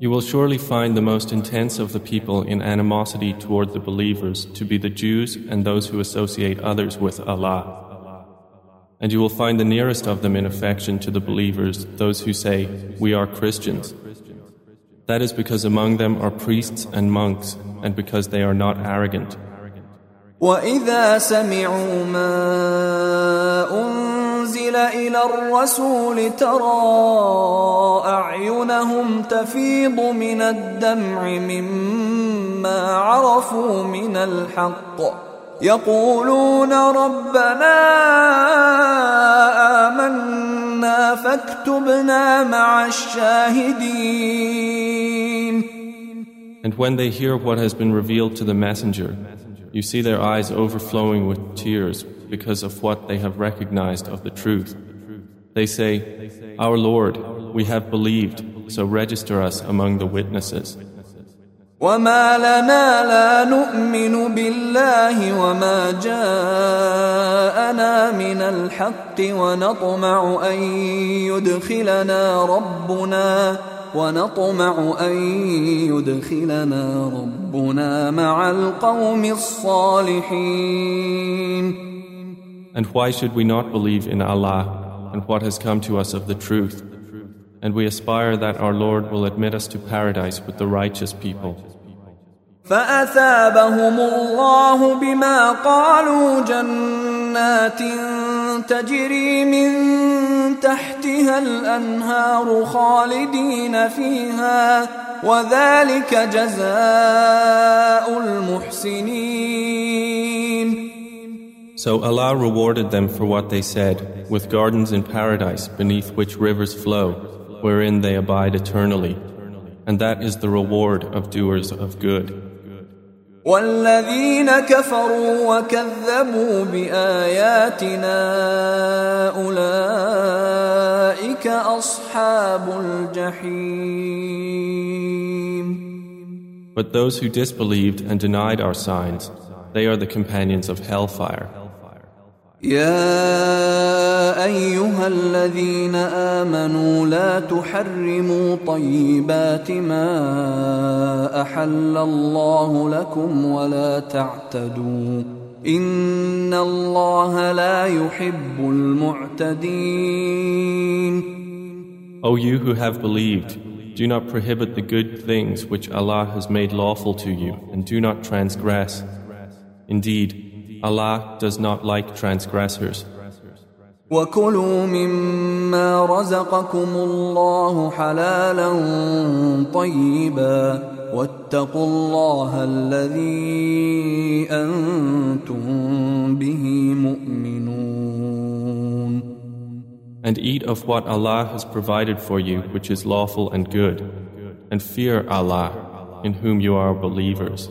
You will surely find the most intense of the people in animosity toward the believers to be the Jews and those who associate others with Allah. And you will find the nearest of them in affection to the believers those who say, We are Christians. That is because among them are priests and monks, and because they are not arrogant. وإذا سمعوا ما أنزل إلى الرسول ترى أعينهم تفيض من الدمع مما عرفوا من الحق يقولون ربنا آمنا فاكتبنا مع الشاهدين And when they hear what has been revealed to the messenger, you see their eyes overflowing with tears because of what they have recognized of the truth. They say, Our Lord, we have believed, so register us among the witnesses. وما لنا لا نؤمن بالله وما جاءنا من الحق ونطمع ان يدخلنا ربنا ونطمع ان يدخلنا ربنا مع القوم الصالحين And why should we not believe in Allah and what has come to us of the truth? And we aspire that our Lord will admit us to paradise with the righteous people. فأثابهم الله بما قالوا جنات تجري من تحتها الأنهار خالدين فيها وذلك جزاء المحسنين So Allah rewarded them for what they said, with gardens in paradise beneath which rivers flow, wherein they abide eternally. And that is the reward of doers of good. والذين كفروا وكذبوا بآياتنا أولئك أصحاب الجحيم But those who disbelieved and denied our signs, they are the companions of hellfire. يا ايها الذين امنوا لا تحرموا طيبات ما احل الله لكم ولا تعتدوا ان الله لا يحب المعتدين O you who have believed, do not prohibit the good things which Allah has made lawful to you, and do not transgress. Indeed, Allah does not like transgressors. وكلوا مما رزقكم الله حلالا طيبا واتقوا الله الذي انتم به مؤمنون And eat of what Allah has provided for you which is lawful and good and fear Allah in whom you are believers.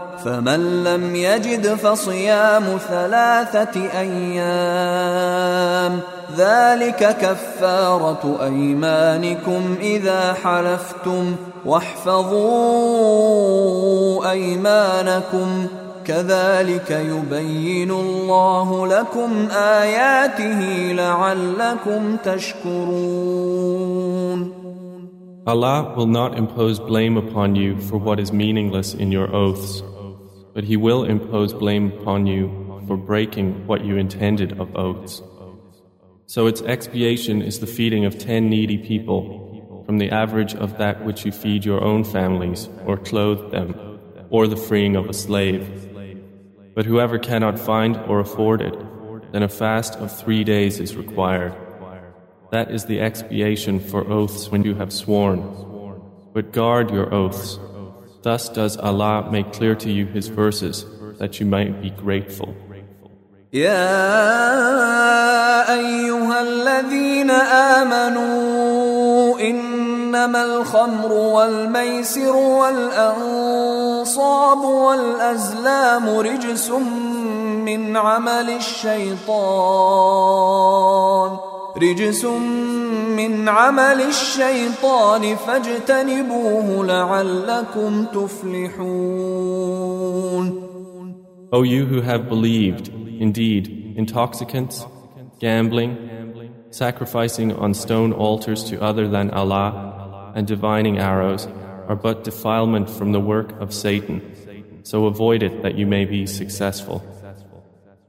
فمن لم يجد فصيام ثلاثة أيام ذلك كفارة أيمانكم إذا حلفتم واحفظوا أيمانكم كذلك يبين الله لكم آياته لعلكم تشكرون Allah will not impose blame upon you for what is meaningless in your oaths. But he will impose blame upon you for breaking what you intended of oaths. So its expiation is the feeding of ten needy people from the average of that which you feed your own families or clothe them or the freeing of a slave. But whoever cannot find or afford it, then a fast of three days is required. That is the expiation for oaths when you have sworn. But guard your oaths. Thus does Allah make clear to you His verses that you might be grateful. يا ايها الذين امنوا انما الخمر والميسر والانصاب والازلام رجس من عمل الشيطان رجس من عمل الشيطان فاجتنبوه لعلكم تفلحون O you who have believed Indeed, intoxicants, gambling, sacrificing on stone altars to other than Allah, and divining arrows are but defilement from the work of Satan. So avoid it that you may be successful.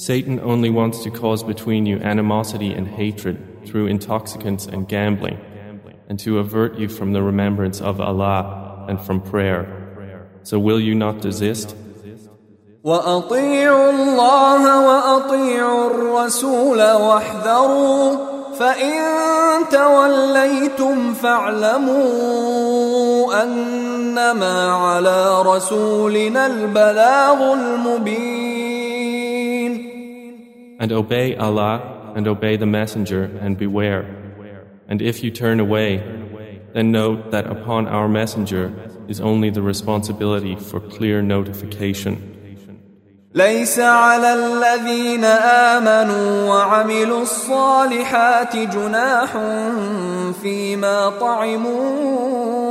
Satan only wants to cause between you animosity and hatred through intoxicants and gambling, and to avert you from the remembrance of Allah and from prayer. So will you not desist? وأطيعوا الله وأطيعوا الرسول واحذروا فإن توليتم فاعلموا أنما على رسولنا البلاغ المبين And obey Allah and obey the Messenger and beware. And if you turn away, then note that upon our Messenger is only the responsibility for clear notification. ليس على الذين آمنوا وعملوا الصالحات جناح فيما طعموا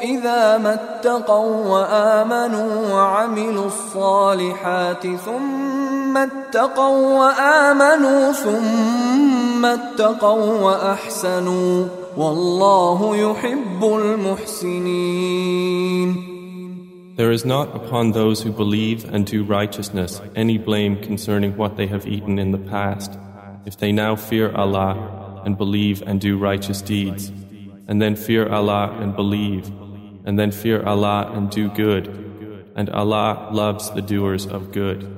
إذا ما اتقوا وآمنوا وعملوا الصالحات ثم اتقوا وآمنوا ثم اتقوا وأحسنوا والله يحب المحسنين There is not upon those who believe and do righteousness any blame concerning what they have eaten in the past, if they now fear Allah and believe and do righteous deeds, and then fear Allah and believe, and then fear Allah and do good, and Allah loves the doers of good.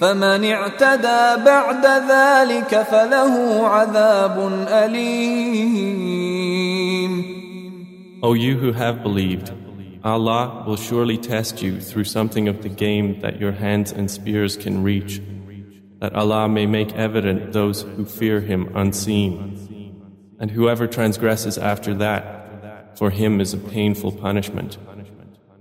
فمن اعتدى بعد ذلك فله عذاب أليم O you who have believed, Allah will surely test you through something of the game that your hands and spears can reach, that Allah may make evident those who fear Him unseen. And whoever transgresses after that, for him is a painful punishment.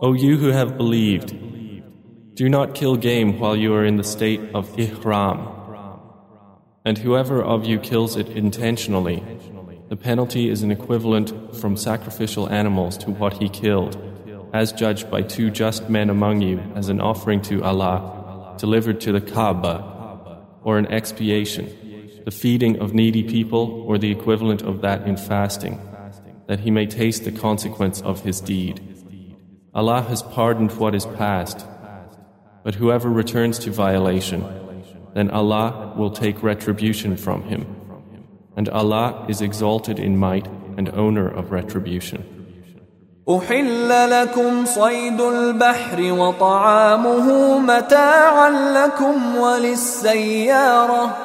O you who have believed, do not kill game while you are in the state of ihram. And whoever of you kills it intentionally, the penalty is an equivalent from sacrificial animals to what he killed, as judged by two just men among you as an offering to Allah, delivered to the Kaaba, or an expiation, the feeding of needy people, or the equivalent of that in fasting, that he may taste the consequence of his deed. Allah has pardoned what is past, but whoever returns to violation, then Allah will take retribution from him. And Allah is exalted in might and owner of retribution. أحل لكم صيد البحر وطعامه متاعا لكم وللسيارة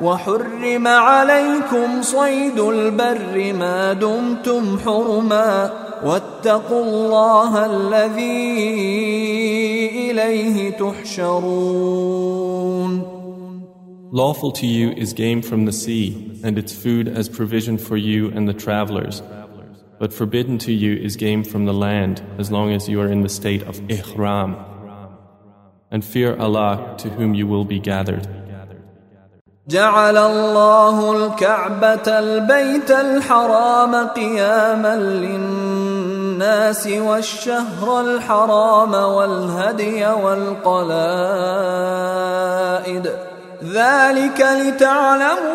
وحرم عليكم صيد البر ما دمتم حرما واتقوا الله الذي إليه تحشرون Lawful to you is game from the sea, and its food as provision for you and the travelers. But forbidden to you is game from the land, as long as you are in the state of ihram. And fear Allah to whom you will be gathered. جعل الله الكعبة البيت الحرام قياما للناس والشهر الحرام والهدي والقلائد. ذلك لتعلموا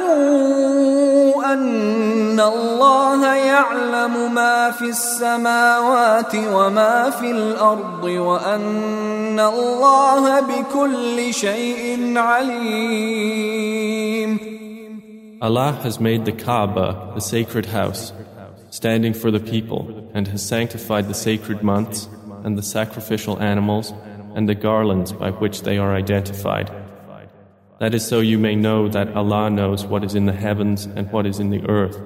أن الله يعلم ما في السماوات وما في الأرض وأن الله بكل شيء عليم Allah has made the Kaaba, the sacred house, standing for the people, and has sanctified the sacred months and the sacrificial animals and the garlands by which they are identified. That is so you may know that Allah knows what is in the heavens and what is in the earth,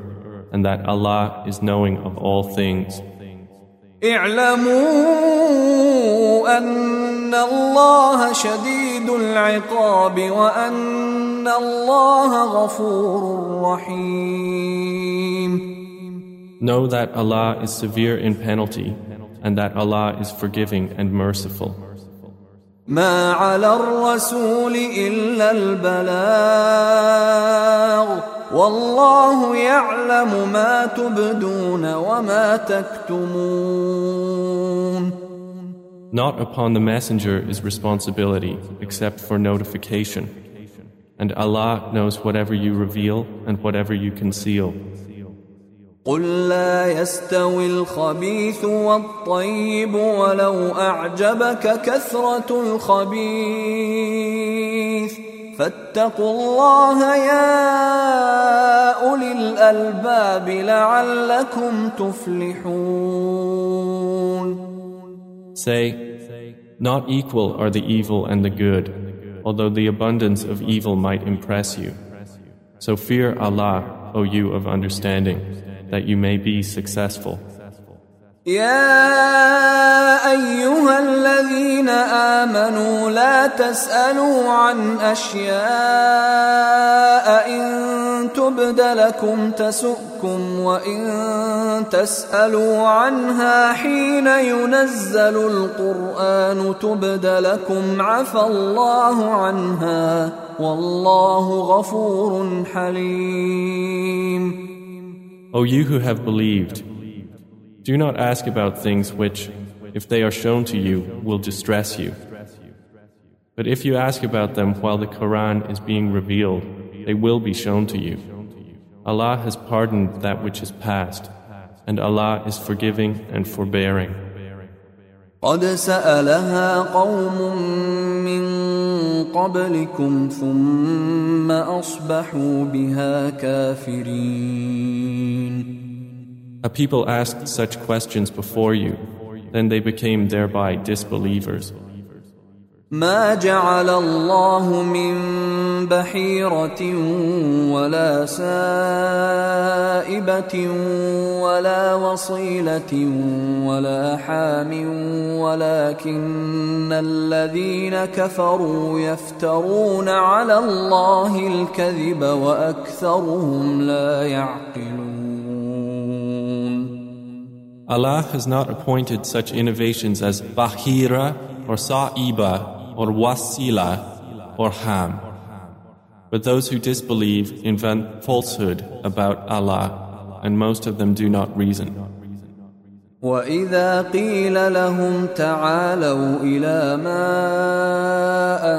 and that Allah is knowing of all things. اعلموا أن الله شديد العقاب وأن الله غفور رحيم. Know that Allah is severe in penalty and that Allah is forgiving and merciful. ما على الرسول إلا البلاغ والله يعلم ما تبدون وما تكتمون Not upon the messenger is responsibility except for notification. And Allah knows whatever you reveal and whatever you conceal. قل لا يستوي الخبيث والطيب ولو اعجبك كثره الخبيث فاتقوا الله يا اولي الالباب لعلكم تفلحون Say, not equal are the evil and the good, although the abundance of evil might impress you. So fear Allah, O you of understanding. that you may be successful. يا أيها الذين آمنوا لا تسألوا عن أشياء إن تبد لكم تسؤكم وإن تسألوا عنها حين ينزل القرآن تبد لكم عفى الله عنها والله غفور حليم. O you who have believed, do not ask about things which, if they are shown to you, will distress you. But if you ask about them while the Quran is being revealed, they will be shown to you. Allah has pardoned that which is past, and Allah is forgiving and forbearing. قد سألها قوم من قبلكم ثم أصبحوا بها كافرين A people asked such questions before you, then they became thereby disbelievers. ما جعل الله من بحيرة ولا سائبة ولا وصيلة ولا حام ولكن الذين كفروا يفترون على الله الكذب وأكثرهم لا يعقلون Allah has not appointed such innovations as Bahira or Sa'iba or Wasila or Ham. But those who disbelieve invent falsehood about Allah, and most of them do not reason. واذا قيل لهم تعالوا إلى ما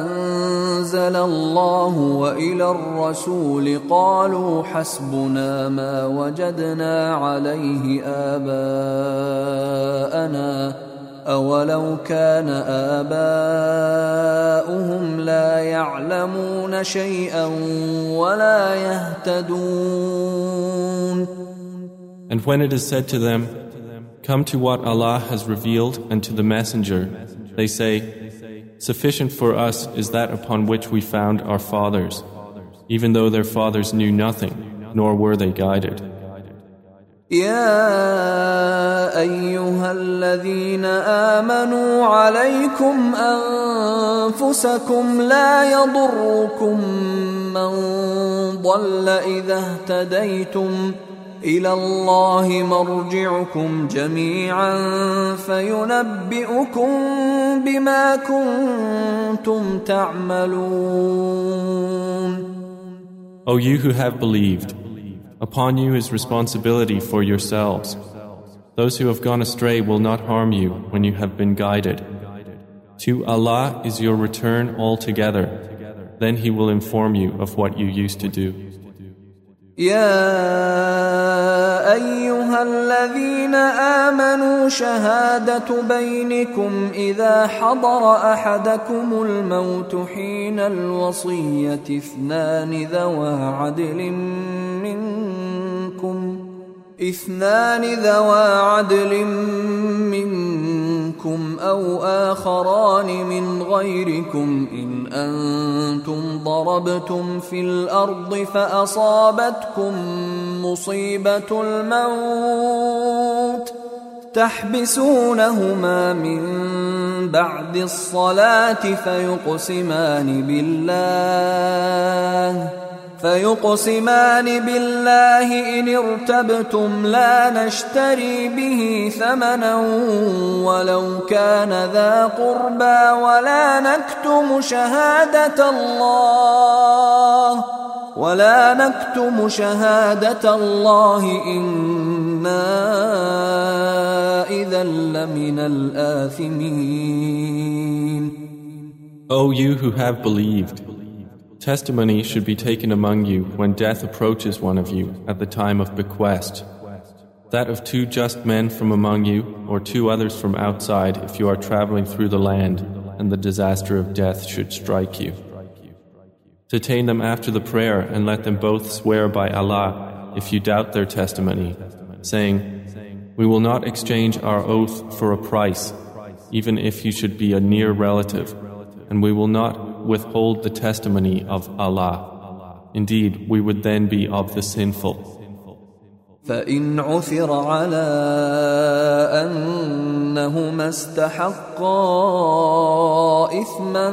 انزل الله والى الرسول قالوا حسبنا ما وجدنا عليه اباءنا اولو كان اباؤهم لا يعلمون شيئا ولا يهتدون And when it is said to them, Come to what Allah has revealed and to the Messenger. They say, Sufficient for us is that upon which we found our fathers, even though their fathers knew nothing, nor were they guided. يا ايها الذين امنوا عليكم انفسكم لا يضركم من ضل اذا اهتديتم الى الله مرجعكم جميعا فينبئكم بما كنتم تعملون O you who have believed, upon you is responsibility for yourselves. Those who have gone astray will not harm you when you have been guided. To Allah is your return altogether. Then He will inform you of what you used to do. يا أيها الذين آمنوا شهادة بينكم إذا حضر أحدكم الموت حين الوصية اثنان ذوى عدل منكم اثنان ذوى عدل منكم أو آخران من غيركم إن أنتم ضربتم في الأرض فأصابتكم مصيبة الموت تحبسونهما من بعد الصلاة فيقسمان بالله فيقسمان بالله إن ارتبتم لا نشتري به ثمنا ولو كان ذا قربى ولا نكتم شهادة الله ولا نكتم شهادة الله إنا إذا لمن الآثمين. O you who have believed, Testimony should be taken among you when death approaches one of you at the time of bequest. That of two just men from among you, or two others from outside, if you are traveling through the land and the disaster of death should strike you. Detain them after the prayer and let them both swear by Allah if you doubt their testimony, saying, We will not exchange our oath for a price, even if you should be a near relative, and we will not withhold the testimony of Allah. Indeed, we would then be of the sinful. فإن عثر على أنهما استحقا إثما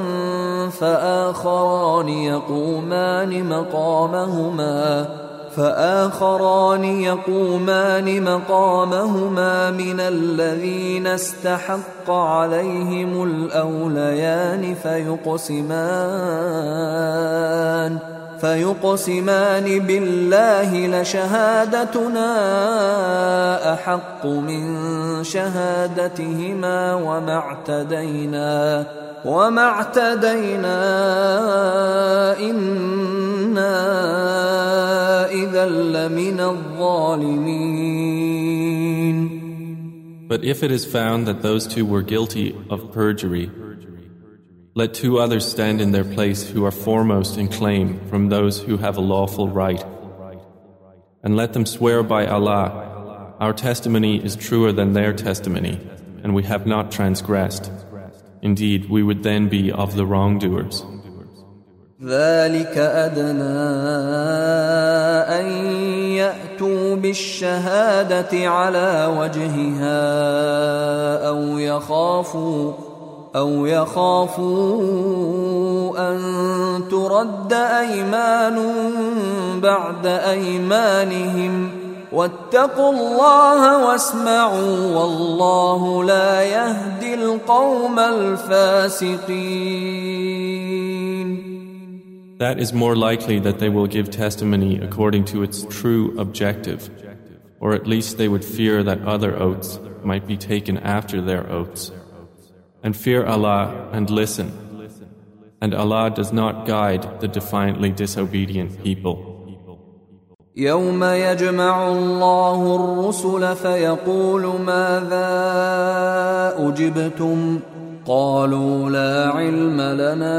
فآخران يقومان مقامهما فآخران يقومان مقامهما من الذين استحق عليهم الأوليان فيقسمان. فيقسمان بالله لشهادتنا أحق من شهادتهما وما اعتدينا وما اعتدينا إنا إذا لمن الظالمين. But if it is found that those two were guilty of perjury, let two others stand in their place who are foremost in claim from those who have a lawful right. And let them swear by Allah, our testimony is truer than their testimony, and we have not transgressed. Indeed, we would then be of the wrongdoers. ذلك أدنى أن يأتوا بالشهادة على وجهها أو يخافوا أو يخافوا أن ترد أيمان بعد أيمانهم واتقوا الله واسمعوا والله لا يهدي القوم الفاسقين That is more likely that they will give testimony according to its true objective, or at least they would fear that other oaths might be taken after their oaths. And fear Allah and listen. And Allah does not guide the defiantly disobedient people. يوم يجمع الله الرسل فيقول ماذا اجبتم قالوا لا علم لنا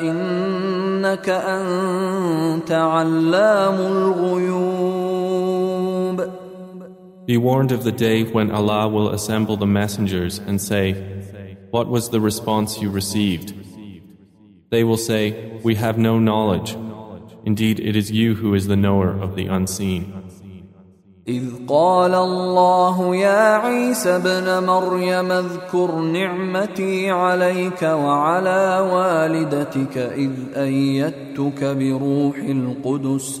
انك انت علام الغيوب Be warned of the day when Allah will assemble the messengers and say, What was the response you received? They will say, We have no knowledge. Indeed, it is you who is the knower of the unseen. إذ قال الله يا عيسى ابن مريم اذكر نعمتي عليك وعلى والدتك إذ أيدتك بروح القدس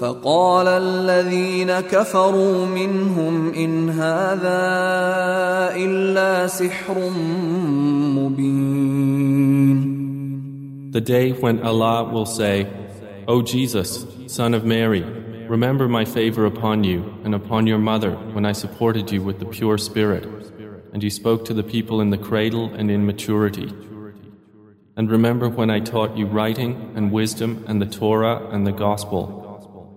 فقال الذين كفروا منهم ان هذا الا سحر مبين The day when Allah will say, O Jesus, son of Mary, Remember my favor upon you and upon your mother when I supported you with the pure spirit, and you spoke to the people in the cradle and in maturity. And remember when I taught you writing and wisdom and the Torah and the Gospel,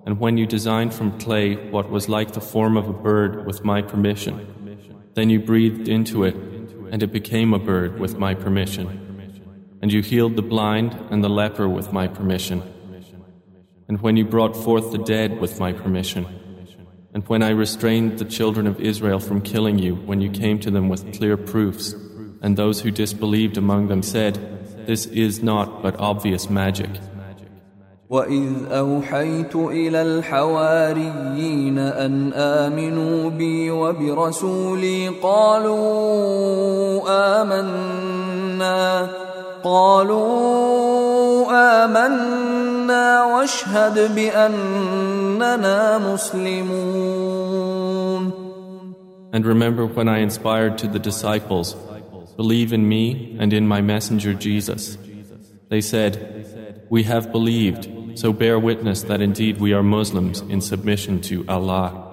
and when you designed from clay what was like the form of a bird with my permission. Then you breathed into it, and it became a bird with my permission. And you healed the blind and the leper with my permission and when you brought forth the dead with my permission, and when I restrained the children of Israel from killing you when you came to them with clear proofs, and those who disbelieved among them said, This is not but obvious magic. وإذ أوحيت إلى الحواريين أن آمنوا بي وبرسولي قالوا آمنا قالوا آمنا واشهد بأننا مسلمون And remember when I inspired to the disciples, Believe in me and in my messenger Jesus. They said, We have believed, so bear witness that indeed we are Muslims in submission to Allah.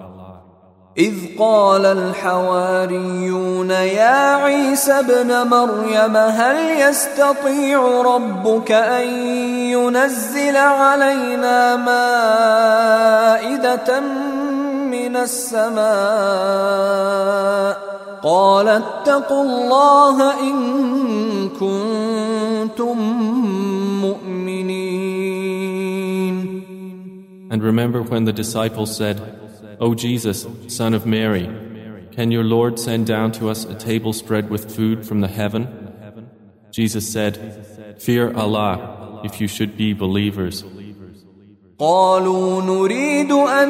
إذ قال الحواريون يا عيسى ابن مريم هل يستطيع ربك أن ينزل علينا مائدة من السماء قال اتقوا الله إن كنتم مؤمنين And remember when the disciples said, O Jesus, son of Mary, can your Lord send down to us a table spread with food from the heaven? Jesus said, Fear Allah if you should be believers. قالوا نريد أن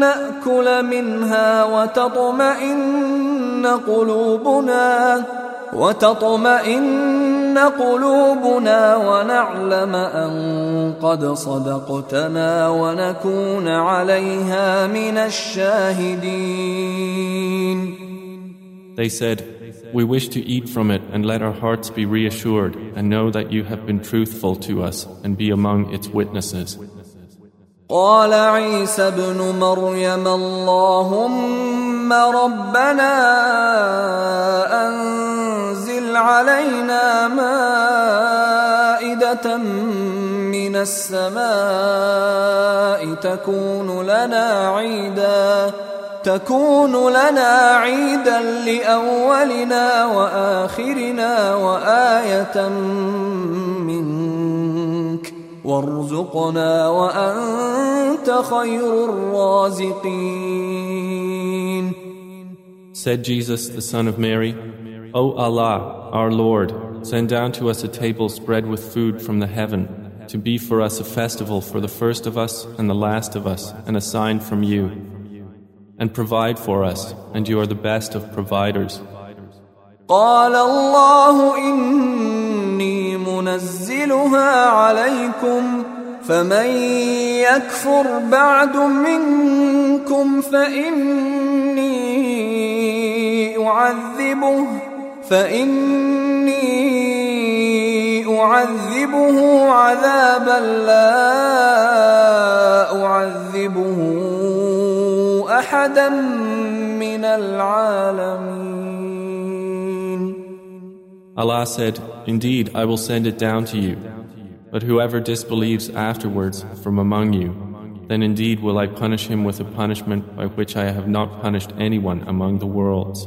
نأكل منها وتطمئن قلوبنا وتطمئن قلوبنا ونعلم أن قد صدقتنا ونكون عليها من الشاهدين They said, We wish to eat from it and let our hearts be reassured and know that you have been truthful to us and be among its witnesses. قال عيسى ابن مريم اللهم ربنا أنزل علينا مائدة من السماء تكون لنا عيدا تكون لنا عيدا لأولنا وآخرنا وآية منك. وارزقنا وأنت خير الرازقين. Said Jesus, the son of Mary, O Allah, our Lord, send down to us a table spread with food from the heaven, to be for us a festival for the first of us and the last of us, and a sign from you. And provide for us, and you are the best of providers. قال الله إني منزلها عليكم فمن يكفر بعد منكم فإني أعذبه فإني أعذبه عذابا لا أعذبه أحدا من العالمين Allah said, Indeed, I will send it down to you. But whoever disbelieves afterwards from among you, then indeed will I punish him with a punishment by which I have not punished anyone among the worlds.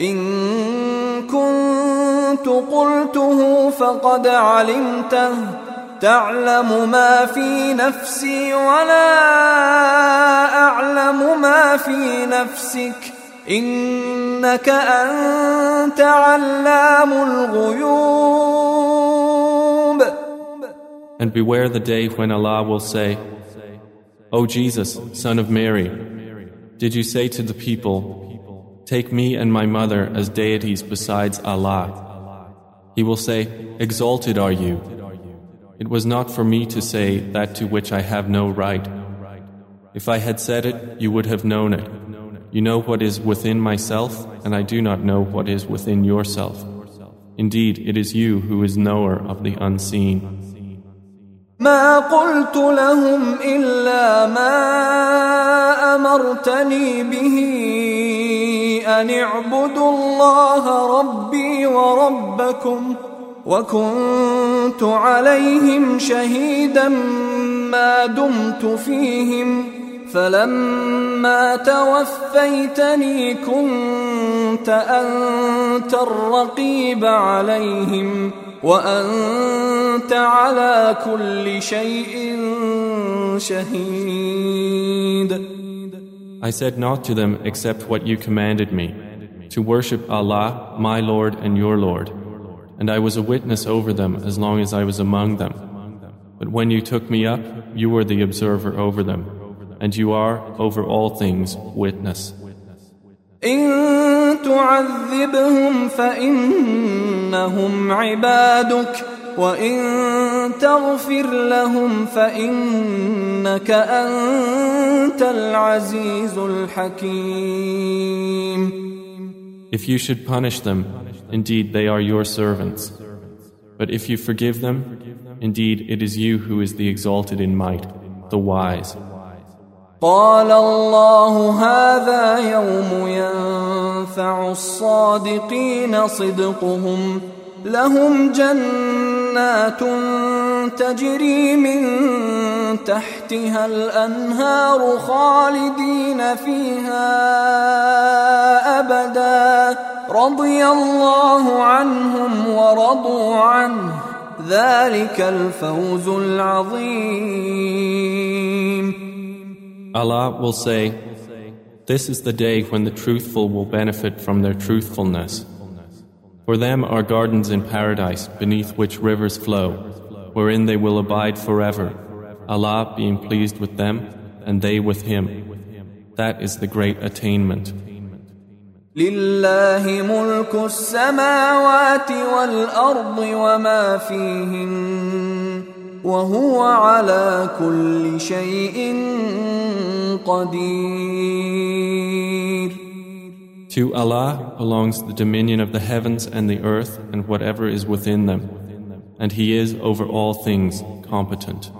إن كنت قلته فقد علمته تعلم ما في نفسي ولا أعلم ما في نفسك إنك أنت علام الغيوب And beware the day when Allah will say, O Jesus, son of Mary, did you say to the people, Take me and my mother as deities besides Allah? He will say, Exalted are you. It was not for me to say that to which I have no right. If I had said it, you would have known it. You know what is within myself, and I do not know what is within yourself. Indeed, it is you who is knower of the unseen. ما قلت لهم إلا ما أمرتني به أن اعبدوا الله ربي وربكم وكنت عليهم شهيدا ما دمت فيهم فلما توفيتني كنت أنت الرقيب عليهم وأنت على كل شيء شهيد I said not to them except what you commanded me, to worship Allah, my Lord and your Lord. And I was a witness over them as long as I was among them. But when you took me up, you were the observer over them, and you are, over all things, witness. إن تعذبهم فإنهم عبادك وإن تغفر لهم فإنك أنت العزيز الحكيم If you should punish them, indeed they are your servants. But if you forgive them, indeed it is you who is the exalted in might, the wise. قال الله هذا يوم ينفع الصادقين صدقهم لهم جنات تجري من تحتها الانهار خالدين فيها ابدا رضي الله عنهم ورضوا عنه ذلك الفوز العظيم Allah will say, This is the day when the truthful will benefit from their truthfulness. For them are gardens in paradise beneath which rivers flow, wherein they will abide forever, Allah being pleased with them and they with Him. That is the great attainment. لله ملك السماوات والأرض وما فيهن وهو على كل شيء قدير To Allah belongs the dominion of the heavens and the earth and whatever is within them, and He is over all things competent.